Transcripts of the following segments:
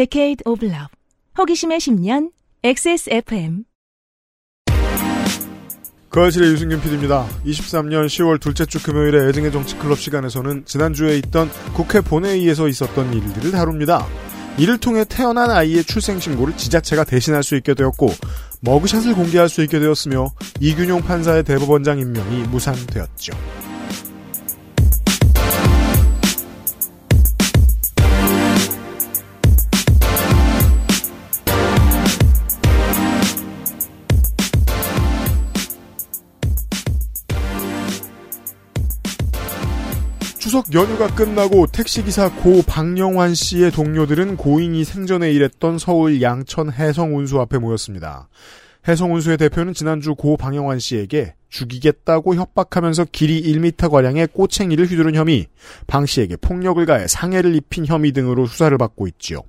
Decade of Love. 호기심의 10년 XSFM. 거실의 유승균 PD입니다. 23년 10월 둘째 주 금요일에 애증의 정치 클럽 시간에서는 지난주에 있던 국회 본회의에서 있었던 일들을 다룹니다. 이를 통해 태어난 아이의 출생신고를 지자체가 대신할 수 있게 되었고 머그샷을 공개할 수 있게 되었으며 이균용 판사의 대법원장 임명이 무산되었죠. 추석 연휴가 끝나고 택시기사 고 박영환 씨의 동료들은 고인이 생전에 일했던 서울 양천 해성운수 앞에 모였습니다. 해성운수의 대표는 지난주 고 박영환 씨에게 죽이겠다고 협박하면서 길이 1m가량의 꼬챙이를 휘두른 혐의, 방 씨에게 폭력을 가해 상해를 입힌 혐의 등으로 수사를 받고 있지요.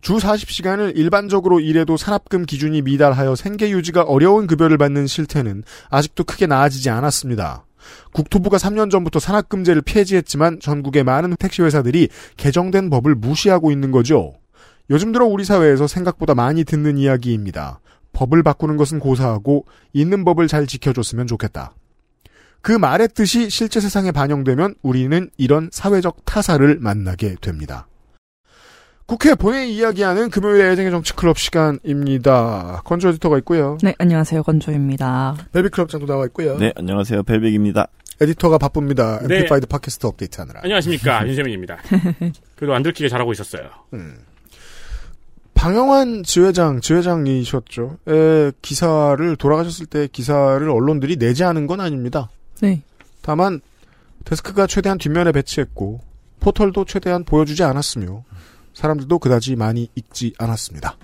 주 40시간을 일반적으로 일해도 산업금 기준이 미달하여 생계 유지가 어려운 급여를 받는 실태는 아직도 크게 나아지지 않았습니다. 국토부가 3년 전부터 산학금제를 폐지했지만 전국의 많은 택시회사들이 개정된 법을 무시하고 있는 거죠. 요즘 들어 우리 사회에서 생각보다 많이 듣는 이야기입니다. 법을 바꾸는 것은 고사하고 있는 법을 잘 지켜줬으면 좋겠다. 그 말의 뜻이 실제 세상에 반영되면 우리는 이런 사회적 타사를 만나게 됩니다. 국회 본회의 이야기하는 금요일의 애정의 정치 클럽 시간입니다. 건조 에디터가 있고요. 네, 안녕하세요. 건조입니다. 벨빅 클럽장도 나와 있고요. 네, 안녕하세요. 벨빅입니다. 에디터가 바쁩니다. 네. amplified 팟캐스트 업데이트 하느라. 안녕하십니까 윤세민입니다. 그래도 안 들키게 잘하고 있었어요. 음. 방영환 지회장, 지회장이셨죠. 의 기사를 돌아가셨을 때 기사를 언론들이 내지 않은 건 아닙니다. 네. 다만 데스크가 최대한 뒷면에 배치했고 포털도 최대한 보여주지 않았으며 사람들도 그다지 많이 읽지 않았습니다.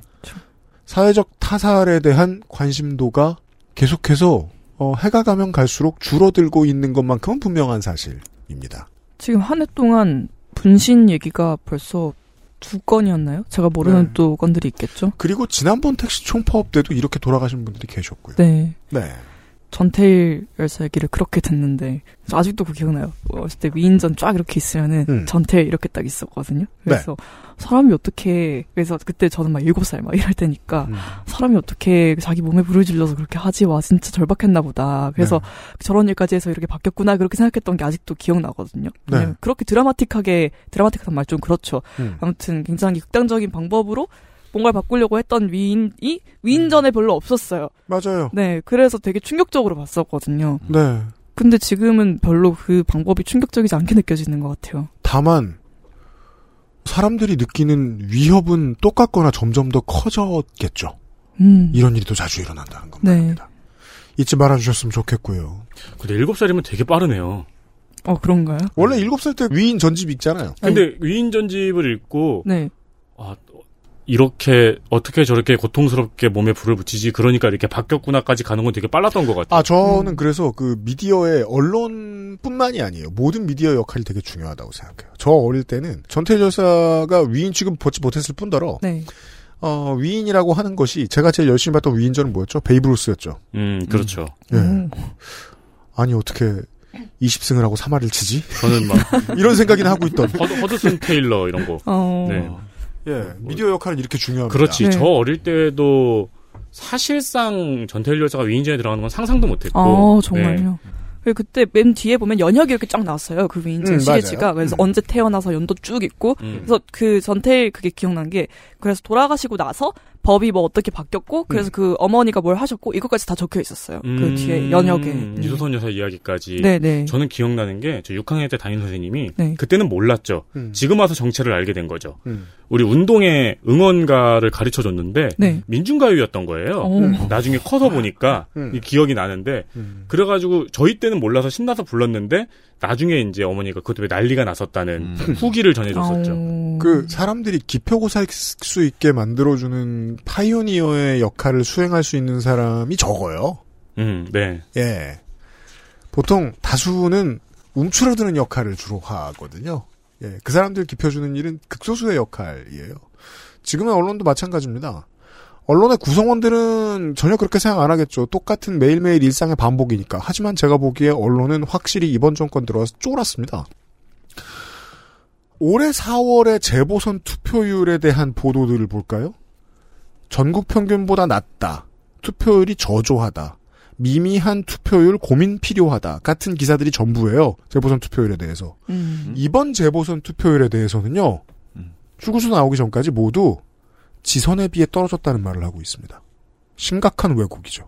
사회적 타살에 대한 관심도가 계속해서 어, 해가 가면 갈수록 줄어들고 있는 것만큼은 분명한 사실입니다. 지금 한 해 동안 분신 얘기가 벌써 두 건이었나요? 제가 모르는 네. 또 건들이 있겠죠? 그리고 지난번 택시 총파업 때도 이렇게 돌아가신 분들이 계셨고요. 네. 네. 전태일 열사 얘기를 그렇게 듣는데 저 아직도 그 기억나요. 어렸을 때 위인전 쫙 이렇게 있으면은 음. 전태일 이렇게 딱 있었거든요. 그래서 사람이 어떻게 그래서 그때 저는 막 일곱 살 막 이럴 때니까 음. 사람이 어떻게 자기 몸에 불을 질러서 그렇게 하지 와 진짜 절박했나 보다. 그래서 네. 저런 일까지 해서 이렇게 바뀌었구나 그렇게 생각했던 게 아직도 기억나거든요. 네. 그렇게 드라마틱하게 드라마틱한 말 좀 그렇죠. 음. 아무튼 굉장히 극단적인 방법으로 뭔가를 바꾸려고 했던 위인이 위인전에 별로 없었어요. 맞아요. 네, 그래서 되게 충격적으로 봤었거든요. 네. 근데 지금은 별로 그 방법이 충격적이지 않게 느껴지는 것 같아요. 다만 사람들이 느끼는 위협은 똑같거나 점점 더 커졌겠죠. 음. 이런 일이 더 자주 일어난다는 겁니다. 네. 잊지 말아주셨으면 좋겠고요. 근데 일곱 살이면 되게 빠르네요. 어, 그런가요? 원래 일곱 살때 위인 전집 읽잖아요. 근데 위인 전집을 읽고 네. 아, 이렇게 어떻게 저렇게 고통스럽게 몸에 불을 붙이지 그러니까 이렇게 바뀌었구나까지 가는 건 되게 빨랐던 것 같아요. 아 저는 그래서 그 미디어의 언론뿐만이 아니에요. 모든 미디어 역할이 되게 중요하다고 생각해요. 저 어릴 때는 전태일 여사가 위인 취급 받지 못했을 뿐더러 네. 어, 위인이라고 하는 것이 제가 제일 열심히 봤던 위인전은 뭐였죠? 베이브루스였죠. 음, 그렇죠. 예. 음. 아니 어떻게 20승을 하고 3할을 치지? 저는 막 이런 생각이나 하고 있던. 허드, 허드슨 테일러 이런 거. 어. 네. 예, 미디어 역할은 이렇게 중요합니다. 그렇지. 네. 저 어릴 때도 사실상 전태일 여사가 위인전에 들어가는 건 상상도 못했고. 어, 네. 정말요. 그리고 그때 맨 뒤에 보면 연혁이 이렇게 쫙 나왔어요. 그 위인전 음, 시리즈가. 그래서 음. 언제 태어나서 연도 쭉 있고. 음. 그래서 그 전태일 그게 기억난 게 그래서 돌아가시고 나서 법이 뭐 어떻게 바뀌었고 그래서 그 어머니가 뭘 하셨고 이것까지 다 적혀 있었어요. 그 음, 뒤에 연혁에. 음. 이소선 여사 이야기까지. 네네. 저는 기억나는 게 저 6학년 때 담임 선생님이 네. 그때는 몰랐죠. 음. 지금 와서 정체를 알게 된 거죠. 음. 우리 운동회 응원가를 가르쳐 줬는데 네. 민중가요였던 거예요. 어. 나중에 커서 보니까 음. 이 기억이 나는데 음. 그래가지고 저희 때는 몰라서 신나서 불렀는데 나중에 이제 어머니가 그것 때문에 난리가 났었다는 음. 후기를 전해줬었죠. 어. 그 사람들이 기표고사할 수 있게 만들어주는 파이오니어의 역할을 수행할 수 있는 사람이 적어요. 음, 네. 예. 보통 다수는 움츠러드는 역할을 주로 하거든요. 예. 그 사람들 기펴주는 일은 극소수의 역할이에요. 지금의 언론도 마찬가지입니다. 언론의 구성원들은 전혀 그렇게 생각 안 하겠죠. 똑같은 매일매일 일상의 반복이니까. 하지만 제가 보기에 언론은 확실히 이번 정권 들어와서 쫄았습니다. 올해 4월의 재보선 투표율에 대한 보도들을 볼까요? 전국 평균보다 낮다. 투표율이 저조하다. 미미한 투표율 고민 필요하다. 같은 기사들이 전부예요. 재보선 투표율에 대해서. 음. 이번 재보선 투표율에 대해서는요. 음. 출구수 나오기 전까지 모두 지선에 비해 떨어졌다는 말을 하고 있습니다. 심각한 왜곡이죠.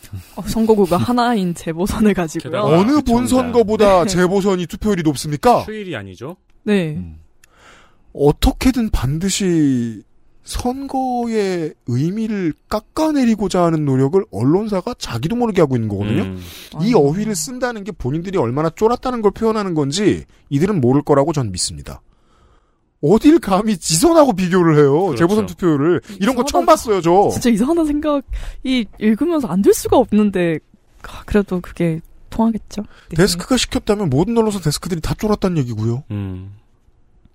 어, 선거구가 하나인 재보선을. 게다가- 어느 그쵸, 본선거보다 재보선이 투표율이 높습니까? 휴일이 아니죠. 네. 음. 어떻게든 반드시 선거의 의미를 깎아내리고자 하는 노력을 언론사가 자기도 모르게 하고 있는 거거든요. 음. 이 아. 어휘를 쓴다는 게 본인들이 얼마나 쫄았다는 걸 표현하는 건지 이들은 모를 거라고 전 믿습니다. 어딜 감히 지선하고 비교를 해요. 그렇죠. 재보선 투표율을. 이런 거 이상하다. 처음 봤어요, 저. 진짜 이상한 생각이 읽으면서 안 들 수가 없는데 아, 그래도 그게 통하겠죠. 네. 데스크가 시켰다면 모든 언론사 데스크들이 다 쫄았다는 얘기고요. 음.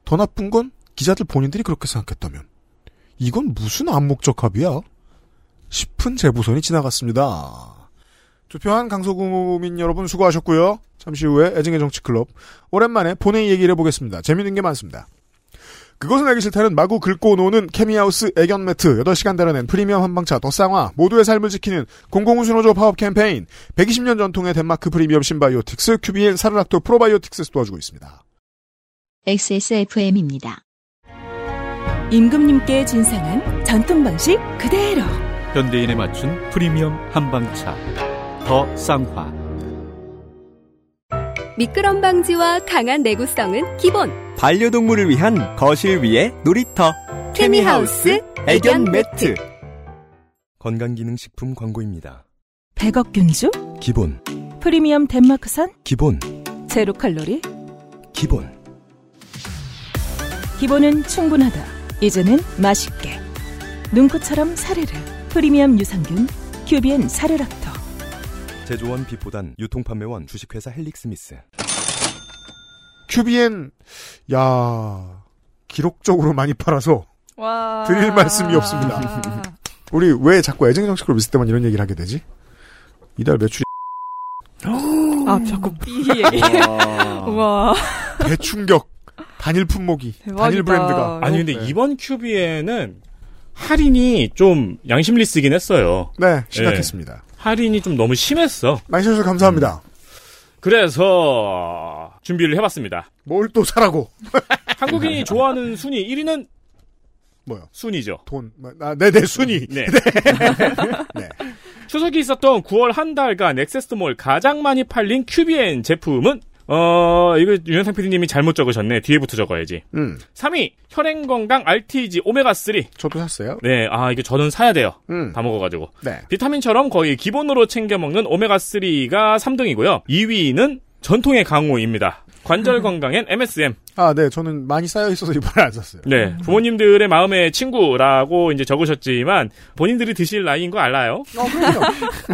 더 나쁜 건 기자들 본인들이 그렇게 생각했다면 이건 무슨 암묵적 합의야? 싶은 재보선이 지나갔습니다. 투표한 강서구민 여러분 수고하셨고요. 잠시 후에 애증의 정치클럽 오랜만에 본회의 얘기를 해보겠습니다. 재밌는 게 많습니다. 그것은 알기 싫다는 마구 긁고 노는 케미하우스 애견 매트 8시간 달아낸 프리미엄 한방차 더 쌍화 모두의 삶을 지키는 공공운수노조 파업 캠페인 120년 전통의 덴마크 프리미엄 신바이오틱스 큐비일 사르락토 프로바이오틱스에서 도와주고 있습니다. XSFM입니다. 임금님께 진상한 전통 방식 그대로. 현대인에 맞춘 프리미엄 한방차. 더 쌍화. 미끄럼 방지와 강한 내구성은 기본. 반려동물을 위한 거실 위의 놀이터. 케미하우스 애견 매트. 건강기능식품 광고입니다. 100억 균주? 기본. 프리미엄 덴마크산? 기본. 제로 칼로리? 기본. 기본은 충분하다 이제는 맛있게 눈코처럼 사르르 프리미엄 유산균 큐비엔 사르락토 제조원 빛보단 유통판매원 주식회사 헬릭스미스 큐비엔 야 기록적으로 많이 팔아서 와. 드릴 말씀이 없습니다. 우리 왜 자꾸 애증 정책으로 있을 때만 이런 얘기를 하게 되지? 이달 매출이 아, 자꾸 삐 얘기. 우와. 대충격 단일 품목이 대박이다. 단일 브랜드가 아니 근데 네. 이번 큐비에는 할인이 좀 양심리 쓰긴 했어요. 네 심각했습니다. 할인이 좀 너무 심했어. 많이 주셔서 감사합니다. 그래서 준비를 해봤습니다. 뭘 또 사라고 한국인이 좋아하는 순위 1위는 뭐요? 순위죠. 돈 아, 네네 순위 네. 네. 추석이 있었던 9월 한 달간 엑세스몰 가장 많이 팔린 큐비엔 제품은 어 이거 윤현상 PD님이 잘못 적으셨네. 뒤에부터 적어야지. 음 3위 혈행건강 RTG 오메가 3. 저도 샀어요. 네, 아 이거 저는 사야 돼요. 음 다 먹어가지고. 네. 비타민처럼 거의 기본으로 챙겨 먹는 오메가 3가 3등이고요. 2위는 전통의 강호입니다. 관절 건강엔 MSM. 아, 네, 저는 많이 쌓여 있어서 이번에 안 샀어요. 네, 부모님들의 마음의 친구라고 이제 적으셨지만 본인들이 드실 나이인 거 알아요? 어, 그럼요.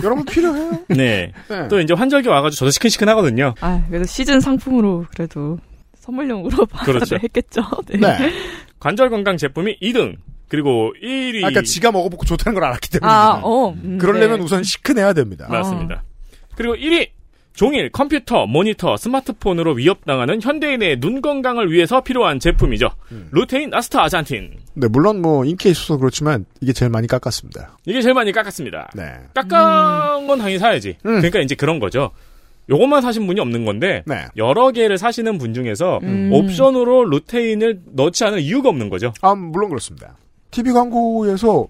여러분 필요해요. 네. 네. 또 이제 환절기 와가지고 저도 시큰시큰 하거든요. 아, 그래도 시즌 상품으로 그래도 선물용으로 그렇죠. 했겠죠. 네. 네. 관절 건강 제품이 2등. 그리고 1위. 아까 지가 먹어보고 좋다는 걸 알았기 때문에. 아, 어. 음, 그러려면 네. 우선 시큰해야 됩니다. 맞습니다. 그리고 1위. 종일 컴퓨터, 모니터, 스마트폰으로 위협당하는 현대인의 눈 건강을 위해서 필요한 제품이죠. 음. 루테인 아스타 아잔틴. 네, 물론 뭐 인기에 있어서 그렇지만 이게 제일 많이 깎았습니다. 이게 제일 많이 깎았습니다. 네. 깎은 건 당연히 사야지. 음. 그러니까 이제 그런 거죠. 요것만 사신 분이 없는 건데 네. 여러 개를 사시는 분 중에서 음. 옵션으로 루테인을 넣지 않을 이유가 없는 거죠. 아, 물론 그렇습니다. TV 광고에서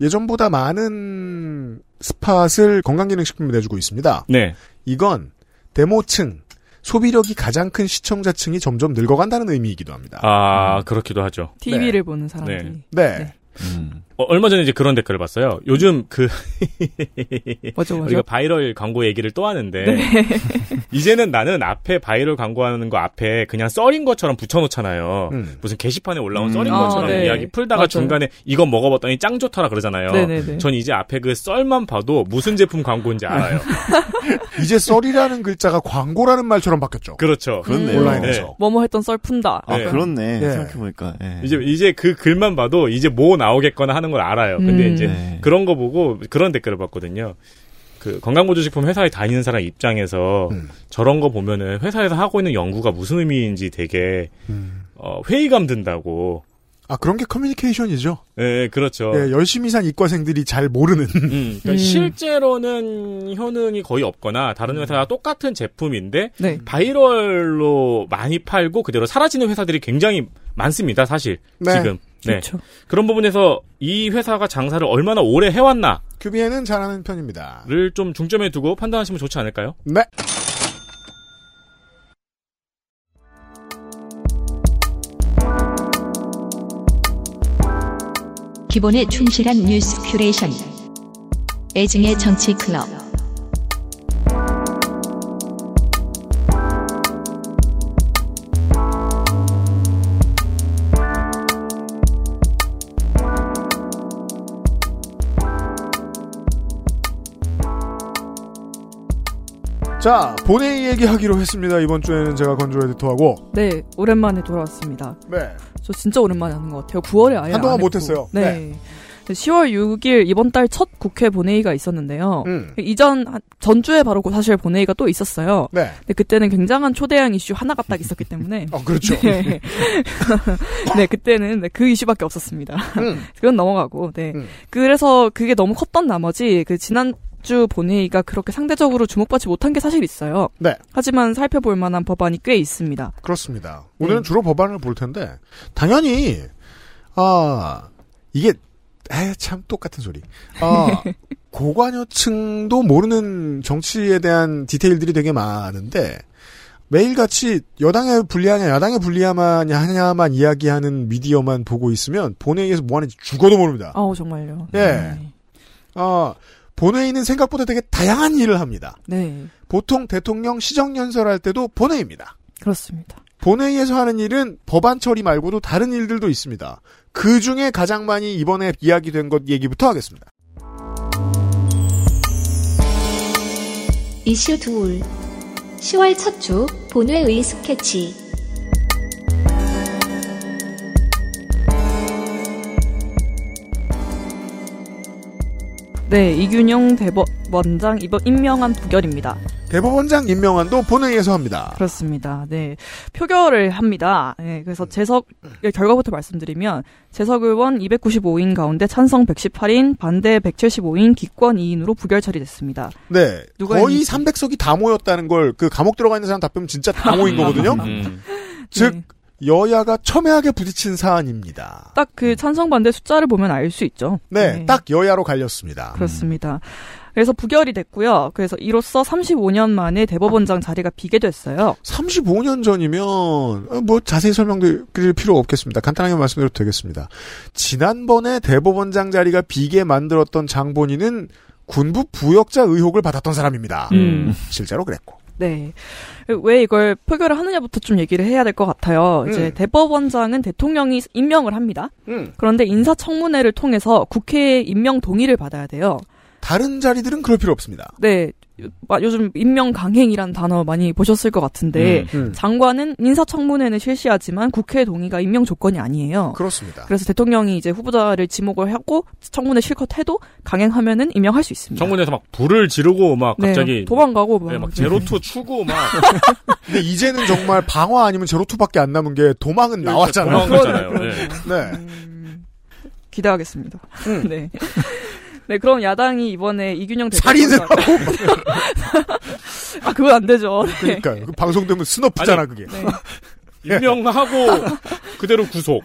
예전보다 많은 spot을 건강기능식품을 내주고 있습니다. 네. 이건 demo층, 소비력이 가장 큰 시청자층이 점점 늙어간다는 의미이기도 합니다. 아 그렇기도 하죠. TV를 보는 사람들이. 네. 네. 네. 음. 어, 얼마 전에 이제 그런 댓글을 봤어요. 요즘 그 뭐죠, 뭐죠? 우리가 바이럴 광고 얘기를 또 하는데 네. 이제는 나는 앞에 바이럴 광고하는 거 앞에 그냥 썰인 것처럼 붙여놓잖아요. 음. 무슨 게시판에 올라온 음. 썰인 아, 것처럼 네. 이야기 풀다가 맞아요. 중간에 이거 먹어봤더니 짱 좋더라 그러잖아요. 네네네. 전 이제 앞에 그 썰만 봐도 무슨 제품 광고인지 알아요. 이제 썰이라는 글자가 광고라는 말처럼 바뀌었죠. 그렇죠. 그렇네요. 온라인에서. 뭐뭐 했던 썰 푼다. 아 네. 그렇네 예. 생각해 보니까 예. 이제 이제 그 글만 봐도 이제 뭐 나오겠거나 하는 걸 알아요. 근데 음. 이제 네. 그런 거 보고 그런 댓글을 봤거든요. 그 건강보조식품 회사에 다니는 사람 입장에서 음. 저런 거 보면은 회사에서 하고 있는 연구가 무슨 의미인지 되게 음. 어, 회의감 든다고. 아 그런 게 커뮤니케이션이죠. 예, 그렇죠. 예, 열심히 산 이과생들이 잘 모르는. 음, 그러니까 음. 실제로는 효능이 거의 없거나 다른 음. 회사와 똑같은 제품인데 네. 바이럴로 많이 팔고 그대로 사라지는 회사들이 굉장히 많습니다, 사실. 네. 지금. 네. 그렇죠. 그런 부분에서 이 회사가 장사를 얼마나 오래 해왔나를 큐비에는 잘하는 편입니다. 좀 중점에 두고 판단하시면 좋지 않을까요? 네. 기본에 충실한 뉴스 큐레이션. 애증의 정치 클럽. 자, 본회의 얘기하기로 했습니다. 이번 주에는 제가 건조 에디터하고. 네, 오랜만에 돌아왔습니다. 네. 저 진짜 오랜만에 하는 것 같아요. 9월에 아예 한동안. 못했어요. 네. 10월 6일 이번 달 첫 국회 본회의가 있었는데요. 음. 이전 한- 전주에 바로 사실 본회의가 또 있었어요. 네. 근데 그때는 굉장한 초대형 이슈 하나가 딱 있었기 때문에 어, 그렇죠. 네. 네, 그때는 네, 그 이슈밖에 없었습니다. 음. 그건 넘어가고, 네. 음. 그래서 그게 너무 컸던 나머지 그 지난 주 본회의가 그렇게 상대적으로 주목받지 못한 게 사실 있어요. 네. 하지만 살펴볼 만한 법안이 꽤 있습니다. 그렇습니다. 오늘은 네. 주로 법안을 볼 텐데, 당연히, 아, 이게, 에, 참 똑같은 소리. 아, 고관여층도 모르는 정치에 대한 디테일들이 되게 많은데, 매일같이 여당에 불리하냐, 야당에 불리하냐만 이야기하는 미디어만 보고 있으면 본회의에서 뭐 하는지 죽어도 모릅니다. 아우, 정말요. 예. 네. 아, 본회의는 생각보다 되게 다양한 일을 합니다. 네. 보통 대통령 시정연설할 때도 본회의입니다. 그렇습니다. 본회의에서 하는 일은 법안 처리 말고도 다른 일들도 있습니다. 그 중에 가장 많이 이번에 이야기된 것 얘기부터 하겠습니다. 이슈 둘. 10월 첫 주 본회의 스케치. 네, 이균용 대법원장 이번 임명안 부결입니다. 대법원장 임명안도 본회의에서 합니다. 그렇습니다. 네. 표결을 합니다. 네, 그래서 재석, 결과부터 말씀드리면, 재석 의원 295인 가운데 찬성 118인, 반대 175인, 기권 2인으로 부결 처리됐습니다. 네. 누가 거의 했는지. 300석이 다 모였다는 걸 그 감옥 들어가 있는 사람 다 빼면 진짜 다 모인 거거든요. 음. 즉 네. 여야가 첨예하게 부딪힌 사안입니다. 딱 그 찬성 반대 숫자를 보면 알 수 있죠. 네, 네. 딱 여야로 갈렸습니다. 그렇습니다. 그래서 부결이 됐고요. 그래서 이로써 35년 만에 대법원장 자리가 비게 됐어요. 35년 전이면 어, 뭐 자세히 설명드릴 필요 없겠습니다. 간단하게 말씀드려도 되겠습니다. 지난번에 대법원장 자리가 비게 만들었던 장본인은 군부 부역자 의혹을 받았던 사람입니다. 음. 실제로 그랬고. 네. 왜 이걸 표결을 하느냐부터 좀 얘기를 해야 될 것 같아요. 이제 음. 대법원장은 대통령이 임명을 합니다. 음. 그런데 인사청문회를 통해서 국회의 임명 동의를 받아야 돼요. 다른 자리들은 그럴 필요 없습니다. 네. 마- 요즘 임명 강행이란 단어 많이 보셨을 것 같은데 음. 장관은 인사청문회는 실시하지만 국회 동의가 임명 조건이 아니에요. 그렇습니다. 그래서 대통령이 이제 후보자를 지목을 하고 청문회 실컷 해도 강행하면은 임명할 수 있습니다. 청문회에서 막 불을 지르고 막 네, 갑자기 도망가고 막, 네, 막 제로투 추고 막 근데 이제는 정말 방화 아니면 제로투밖에 안 남은 게 도망은 나왔잖아요. 도망갔잖아요. 그러네, 네. 네. 음, 기대하겠습니다. 음. 네. 네, 그럼 야당이 이번에 이균영 살인을 대법원장 아, 그건 안 되죠. 네. 그러니까 그 방송되면 스너프잖아 그게. 네. 임명하고 그대로 구속.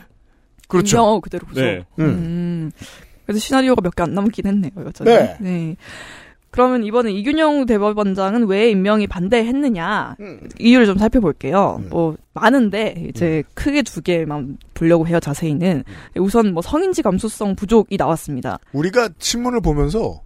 그렇죠. 임명 그대로 구속. 네. 음. 음. 그래서 시나리오가 몇 개 안 남긴 했네요, 여전히. 네. 그러면 이번에 이균영 대법원장은 왜 임명이 반대했느냐 음. 이유를 좀 살펴볼게요. 음. 뭐 많은데 이제 크게 두 개만 보려고 해요. 자세히는 우선 뭐 성인지 감수성 부족이 나왔습니다. 우리가 신문을 보면서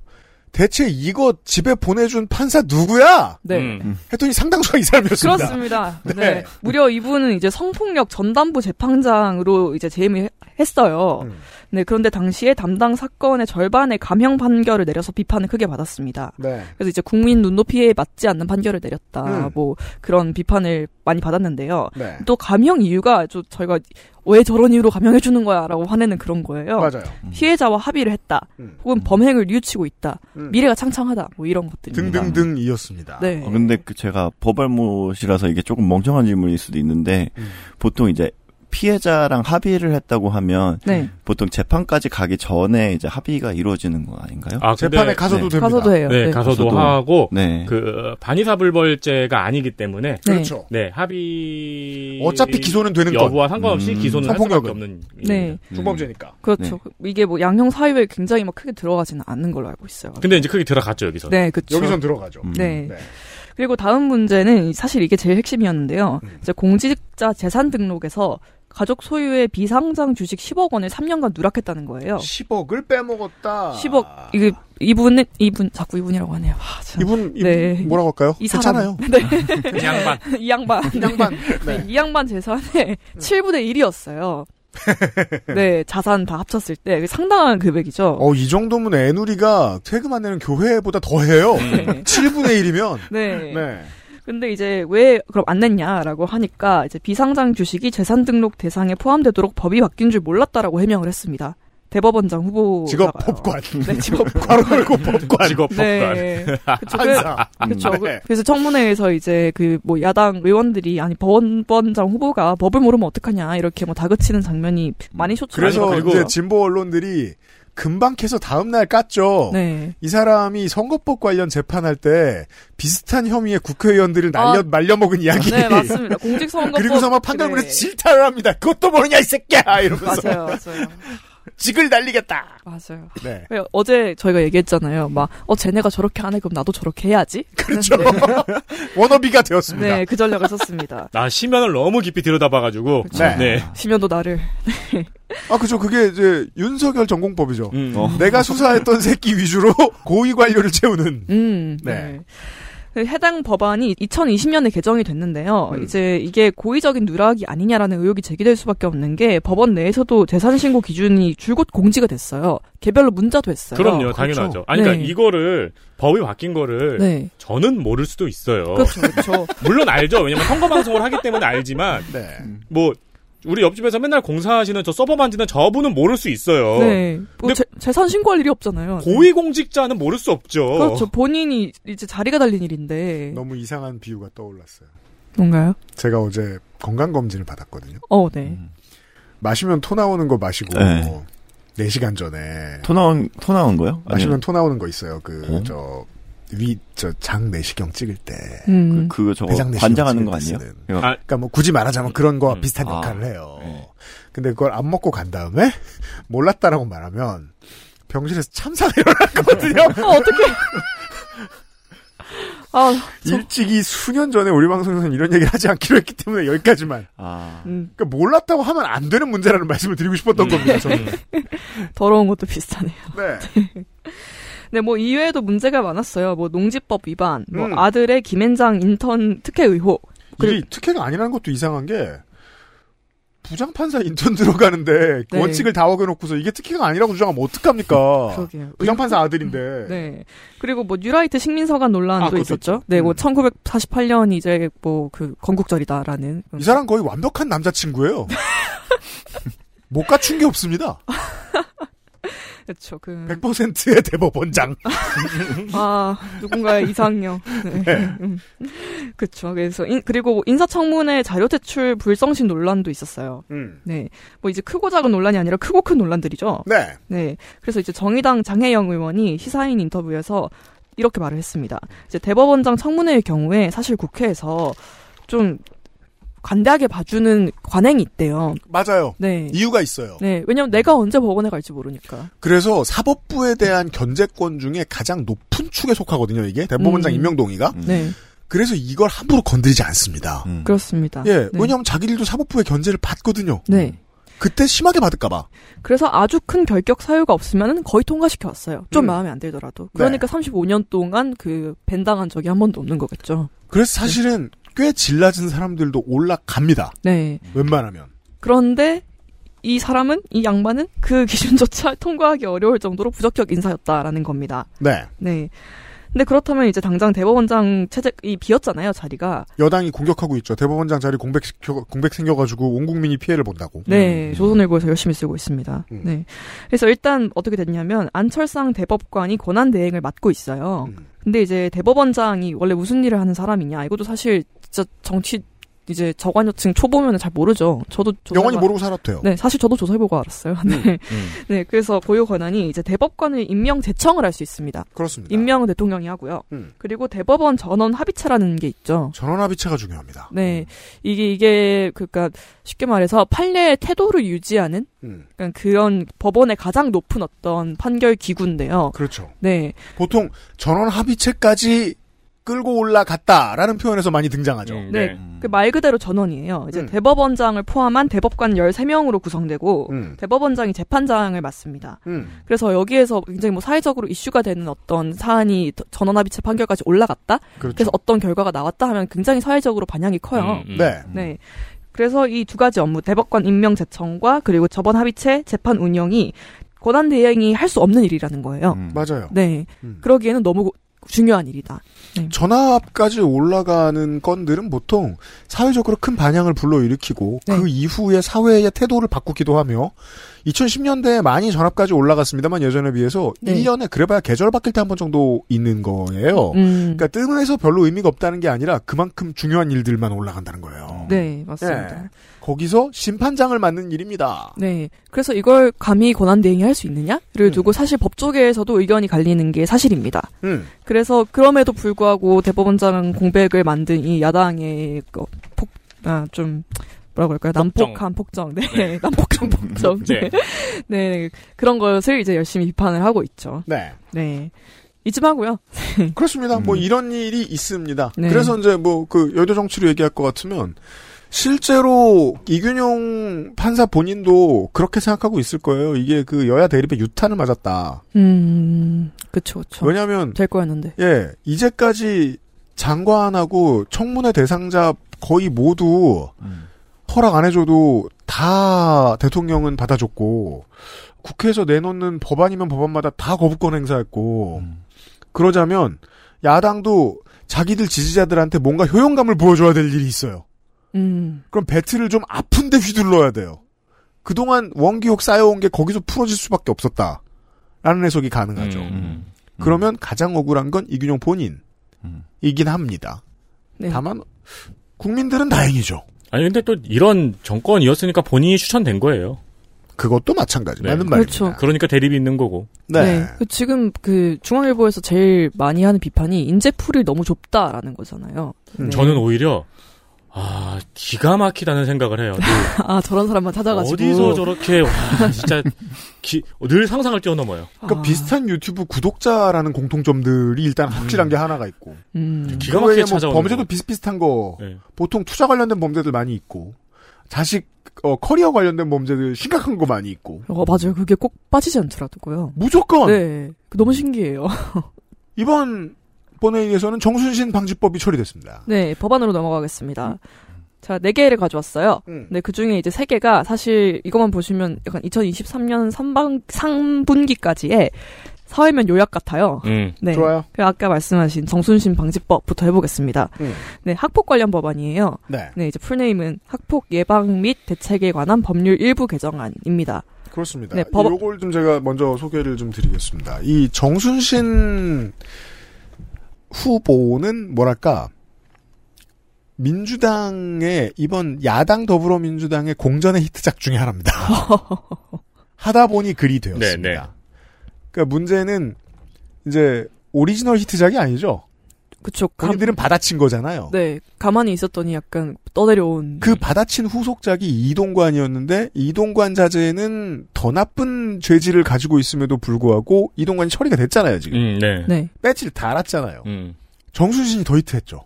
대체 이거 집에 보내준 판사 누구야? 네. 음. 했더니 상당수가 이 사람이었습니다. 그렇습니다. 네. 네. 무려 이분은 이제 성폭력 전담부 재판장으로 이제 재임을 했어요. 음. 네. 그런데 당시에 담당 사건의 절반의 감형 판결을 내려서 비판을 크게 받았습니다. 네. 그래서 이제 국민 눈높이에 맞지 않는 판결을 내렸다. 음. 뭐 그런 비판을 많이 받았는데요. 네. 또 감형 이유가 좀 저희가 왜 저런 이유로 감형해 주는 거야라고 화내는 그런 거예요. 맞아요. 피해자와 합의를 했다. 음. 혹은 범행을 뉘우치고 있다. 음. 미래가 창창하다. 뭐 이런 것들입니다. 등등등이었습니다. 네. 어, 근데 그 제가 법알못이라서 이게 조금 멍청한 질문일 수도 있는데 음. 보통 이제 피해자랑 합의를 했다고 하면 네. 보통 재판까지 가기 전에 이제 합의가 이루어지는 거 아닌가요? 아, 재판에 가서도 네. 됩니다. 가서도 해요. 네, 네. 가서도 가서도. 하고 네. 그 반의사불벌죄가 아니기 때문에 그렇죠. 네 합의 어차피 기소는 되는 건. 여부와 상관없이 음. 기소는 할 수밖에 성폭력은. 없는 네. 중범죄니까. 그렇죠. 이게 뭐 양형 사유에 굉장히 막 크게 들어가지는 않는 걸로 알고 있어요. 근데 이제 크게 들어갔죠 여기서. 네, 그렇죠. 여기선 들어가죠. 음. 네. 네. 그리고 다음 문제는 사실 이게 제일 핵심이었는데요. 음. 이제 공직자 재산 등록에서 가족 소유의 비상장 주식 10억 원을 3년간 누락했다는 거예요. 10억을 빼먹었다. 10억 이게 이분은 이분 자꾸 이분이라고 하네요. 아, 참. 이분, 이분 네. 뭐라고 할까요? 이 사람. 괜찮아요. 이 양반. 이 양반. 이 양반. 네, 네. 이 양반 재산의 7분의 1이었어요. 네, 자산 다 합쳤을 때 상당한 금액이죠. 어, 이 정도면 애누리가 세금 안 내는 교회보다 더 해요. 네. 7분의 1이면. 네. 네. 근데 이제 왜 그럼 안 냈냐라고 하니까 이제 비상장 주식이 재산 등록 대상에 포함되도록 법이 바뀐 줄 몰랐다라고 해명을 했습니다. 대법원장 후보 직업 법관. 네, 직업 괄호 열고 법관. 직업 법관. 네. 그쵸. 그. 그쵸. 네. 그래서 청문회에서 이제 그 뭐 야당 의원들이 아니 법원장 후보가 법을 모르면 어떡하냐 이렇게 뭐 다그치는 장면이 많이 쇼츠 그래서 아니, 그리고- 이제 진보 언론들이 금방 캐서 다음날 깠죠. 네. 이 사람이 선거법 관련 재판할 때 비슷한 혐의의 국회의원들을 날려, 아. 말려먹은 이야기. 네, 맞습니다. 공직선거법. 그리고서 막 판결문에서 네. 질타를 합니다. 그것도 모르냐, 이 새끼야! 이러면서. 맞아요, 맞아요. 직을 날리겠다! 맞아요. 네. 왜 어제 저희가 얘기했잖아요. 막, 어, 쟤네가 저렇게 하네, 그럼 나도 저렇게 해야지. 그렇죠. 네, 워너비가 되었습니다. 네, 그 전략을 썼습니다. 나 심연을 너무 깊이 들여다봐가지고. 그쵸. 네. 시면도 나를. 아, 그죠. 그게 이제 윤석열 전공법이죠. 음. 어. 내가 수사했던 새끼 위주로 고위 관료를 채우는. 음, 네. 네. 그 해당 법안이 2020년에 개정이 됐는데요. 음. 이제 이게 고의적인 누락이 아니냐라는 의혹이 제기될 수밖에 없는 게 법원 내에서도 재산 신고 기준이 줄곧 공지가 됐어요. 개별로 문자도 했어요. 그럼요, 당연하죠. 아니, 그러니까 네. 이거를 법이 바뀐 거를 네. 저는 모를 수도 있어요. 그렇죠, 그렇죠. 물론 알죠. 왜냐면 선거 방송을 하기 때문에 알지만 네. 뭐 우리 옆집에서 맨날 공사하시는 저 서버 만지는 저분은 모를 수 있어요. 네. 뭐 근데- 재, 재산 신고할 일이 없잖아요. 고위공직자는 모를 수 없죠. 그렇죠. 본인이 이제 자리가 달린 일인데. 너무 이상한 비유가 떠올랐어요. 뭔가요? 제가 어제 건강검진을 받았거든요. 어, 네. 마시면 토 나오는 거 마시고, 네. 4시간 전에. 토 나온 토 나온 거요? 마시면 토 나오는 거 있어요. 그, 어? 저, 위, 저, 장 내시경 찍을 때. 음. 그, 그거 저거 관장하는 거때 아니에요? 아, 그러니까 뭐 굳이 말하자면 그런 거와 음. 비슷한 아. 역할을 해요. 네. 근데 그걸 안 먹고 간 다음에 몰랐다라고 말하면 병실에서 참사가 일어날 거거든요. 어, 어떡해. 아, 저, 일찍이 수년 전에 우리 방송에서는 이런 얘기를 하지 않기로 했기 때문에 여기까지만. 아. 음, 그러니까 몰랐다고 하면 안 되는 문제라는 말씀을 드리고 싶었던 겁니다. 저는. 더러운 것도 비슷하네요. 네. 네, 뭐 이외에도 문제가 많았어요. 뭐 농지법 위반, 뭐 음. 아들의 김앤장 인턴 특혜 의혹. 이게 특혜가 아니라는 것도 이상한 게 부장판사 인턴 들어가는데 네. 원칙을 다 어겨놓고서 이게 특혜가 아니라고 주장하면 어떡합니까? 그러게요. 부장판사 아들인데. 네. 그리고 뭐 뉴라이트 식민사관 논란도 아, 그것도 있었죠. 있죠. 네, 뭐 음. 1948년 이제 뭐 그 건국절이다라는. 이 사람 거의 완벽한 남자친구예요. 못 갖춘 게 없습니다. 그렇죠. 그 100%의 대법원장. 아, 누군가의 이상형. 네. 음. 그쵸. 그래서, 인, 그리고 인사청문회 자료 제출 불성실 논란도 있었어요. 음. 네. 뭐 이제 크고 작은 논란이 아니라 크고 큰 논란들이죠. 네. 네. 그래서 이제 정의당 장혜영 의원이 시사인 인터뷰에서 이렇게 말을 했습니다. 이제 대법원장 청문회의 경우에 사실 국회에서 좀 관대하게 봐주는 관행이 있대요. 맞아요. 네. 이유가 있어요. 네. 왜냐면 내가 언제 법원에 갈지 모르니까. 그래서 사법부에 대한 견제권 중에 가장 높은 축에 속하거든요, 이게. 대법원장 음. 임명동의가. 음. 네. 그래서 이걸 함부로 건드리지 않습니다. 음. 그렇습니다. 예, 네. 왜냐하면 자기들도 사법부의 견제를 받거든요. 네. 그때 심하게 받을까봐. 그래서 아주 큰 결격 사유가 없으면 거의 통과시켜 왔어요. 좀 음. 마음에 안 들더라도. 그러니까 35년 동안 그 밴당한 적이 한 번도 없는 거겠죠. 그래서 사실은 꽤 질낮은 사람들도 올라갑니다. 네. 웬만하면. 그런데 이 사람은 이 양반은 그 기준조차 통과하기 어려울 정도로 부적격 인사였다라는 겁니다. 네. 네. 근데 그렇다면 이제 당장 대법원장 체제이 비었잖아요 자리가. 여당이 공격하고 있죠. 대법원장 자리 공백 시켜, 공백 생겨가지고 온 국민이 피해를 본다고. 네, 조선일보에서 열심히 쓰고 있습니다. 음. 네. 그래서 일단 어떻게 됐냐면 안철상 대법관이 권한 대행을 맡고 있어요. 음. 근데 이제 대법원장이 원래 무슨 일을 하는 사람이냐 이것도 사실 진짜 정치 이제 저관여층 초보면 잘 모르죠. 저도 영원히 모르고 살았대요. 네, 사실 저도 조사해보고 알았어요. 네. 음. 네, 그래서 고유 권한이 이제 대법관을 임명 제청을 할 수 있습니다. 그렇습니다. 임명은 대통령이 하고요. 음. 그리고 대법원 전원 합의체라는 게 있죠. 전원 합의체가 중요합니다. 네, 이게 이게 그러니까 쉽게 말해서 판례의 태도를 유지하는 음, 그러니까 그런 법원의 가장 높은 어떤 판결 기구인데요. 그렇죠. 네, 보통 전원 합의체까지 끌고 올라갔다라는 표현에서 많이 등장하죠. 음, 네. 음. 그말 그대로 전원이에요. 이제 음. 대법원장을 포함한 대법관 13명으로 구성되고 음, 대법원장이 재판장을 맡습니다. 음, 그래서 여기에서 굉장히 뭐 사회적으로 이슈가 되는 어떤 사안이 더- 전원합의체 판결까지 올라갔다. 그렇죠. 그래서 어떤 결과가 나왔다 하면 굉장히 사회적으로 반향이 커요. 음, 음. 네. 네. 그래서 이 두 가지 업무, 대법관 임명 제청과 그리고 저번 합의체 재판 운영이 권한 대행이 할 수 없는 일이라는 거예요. 음. 맞아요. 네. 음. 그러기에는 너무 중요한 일이다. 전압까지 올라가는 건들은 보통 사회적으로 큰 반향을 불러일으키고 네. 그 이후에 사회의 태도를 바꾸기도 하며 2010년대에 많이 전압까지 올라갔습니다만 예전에 비해서 네. 1년에 그래봐야 계절 바뀔 때 한 번 정도 있는 거예요. 음. 그러니까 뜸해서 별로 의미가 없다는 게 아니라 그만큼 중요한 일들만 올라간다는 거예요. 네, 맞습니다. 예. 거기서 심판장을 맡는 일입니다. 네. 그래서 이걸 감히 권한 대행이 할 수 있느냐를 음. 두고 사실 법조계에서도 의견이 갈리는 게 사실입니다. 음. 그래서 그럼에도 불구하고 대법원장 공백을 만든 이 야당의 그 폭, 아, 좀, 뭐라고 할까요? 난폭한 폭정. 네. 난폭한 폭정. 네. 네. 네. 그런 것을 이제 열심히 비판을 하고 있죠. 네. 네. 잊지 마고요. 그렇습니다. 뭐 음. 이런 일이 있습니다. 네. 그래서 이제 뭐 그 여의도 정치로 얘기할 것 같으면 실제로 이균용 판사 본인도 그렇게 생각하고 있을 거예요. 이게 그 여야 대립의 유탄을 맞았다. 음, 그쵸, 그쵸. 왜냐하면 될 거였는데. 예 이제까지 장관하고 청문회 대상자 거의 모두 음. 허락 안 해줘도 다 대통령은 받아줬고 국회에서 내놓는 법안이면 법안마다 다 거부권 행사했고 음. 그러자면 야당도 자기들 지지자들한테 뭔가 효용감을 보여줘야 될 일이 있어요. 음, 그럼 배틀을 좀 아픈데 휘둘러야 돼요. 그동안 원기옥 쌓여온 게 거기서 풀어질 수밖에 없었다. 라는 해석이 가능하죠. 음. 그러면 가장 억울한 건 이균용 본인이긴 음. 합니다. 네. 다만 국민들은 다행이죠. 아니 근데 또 이런 정권이었으니까 본인이 추천된 거예요. 그것도 마찬가지. 네. 맞는 그렇죠. 말입니다. 그러니까 대립이 있는 거고. 네. 그 지금 그 중앙일보에서 제일 많이 하는 비판이 인재풀이 너무 좁다라는 거잖아요. 음. 네. 저는 오히려 아 기가 막히다는 생각을 해요. 늘 아 저런 사람만 찾아가지고 어디서 저렇게 와 진짜 기- 늘 상상을 뛰어넘어요. 그러니까 아, 비슷한 유튜브 구독자라는 공통점들이 일단 확실한 게 하나가 있고. 음. 기가 막히게 뭐 찾아오는 범죄도 거. 비슷비슷한 거. 네. 보통 투자 관련된 범죄들 많이 있고. 자식 어, 커리어 관련된 범죄들 심각한 거 많이 있고. 어 맞아요. 그게 꼭 빠지지 않더라고요. 무조건 네, 너무 신기해요. 이번 본회의에서는 정순신 방지법이 처리됐습니다. 네, 법안으로 넘어가겠습니다. 자, 네 개를 가져왔어요. 음. 네, 그 중에 이제 세 개가 사실 이것만 보시면 약간 2023년 3방, 상분기까지의 사회면 요약 같아요. 음. 네. 좋아요. 그 아까 말씀하신 정순신 방지법부터 해보겠습니다. 음. 네, 학폭 관련 법안이에요. 네, 네, 이제 풀네임은 학폭 예방 및 대책에 관한 법률 일부 개정안입니다. 그렇습니다. 네, 법- 요걸 좀 제가 먼저 소개를 좀 드리겠습니다. 이 정순신 후보는 뭐랄까 민주당의 이번 야당 더불어민주당의 공전의 히트작 중에 하나입니다. 하다 보니 글이 되었습니다. 네, 네. 그러니까 문제는 이제 오리지널 히트작이 아니죠. 그쵸. 감, 본인들은 받아친 거잖아요. 네, 가만히 있었더니 약간 떠내려온. 그 받아친 후속작이 이동관이었는데 이동관 자제는 더 나쁜 죄질을 가지고 있음에도 불구하고 이동관이 처리가 됐잖아요 지금 음, 네. 네. 배지를 달았잖아요 음. 정순신이 더 히트했죠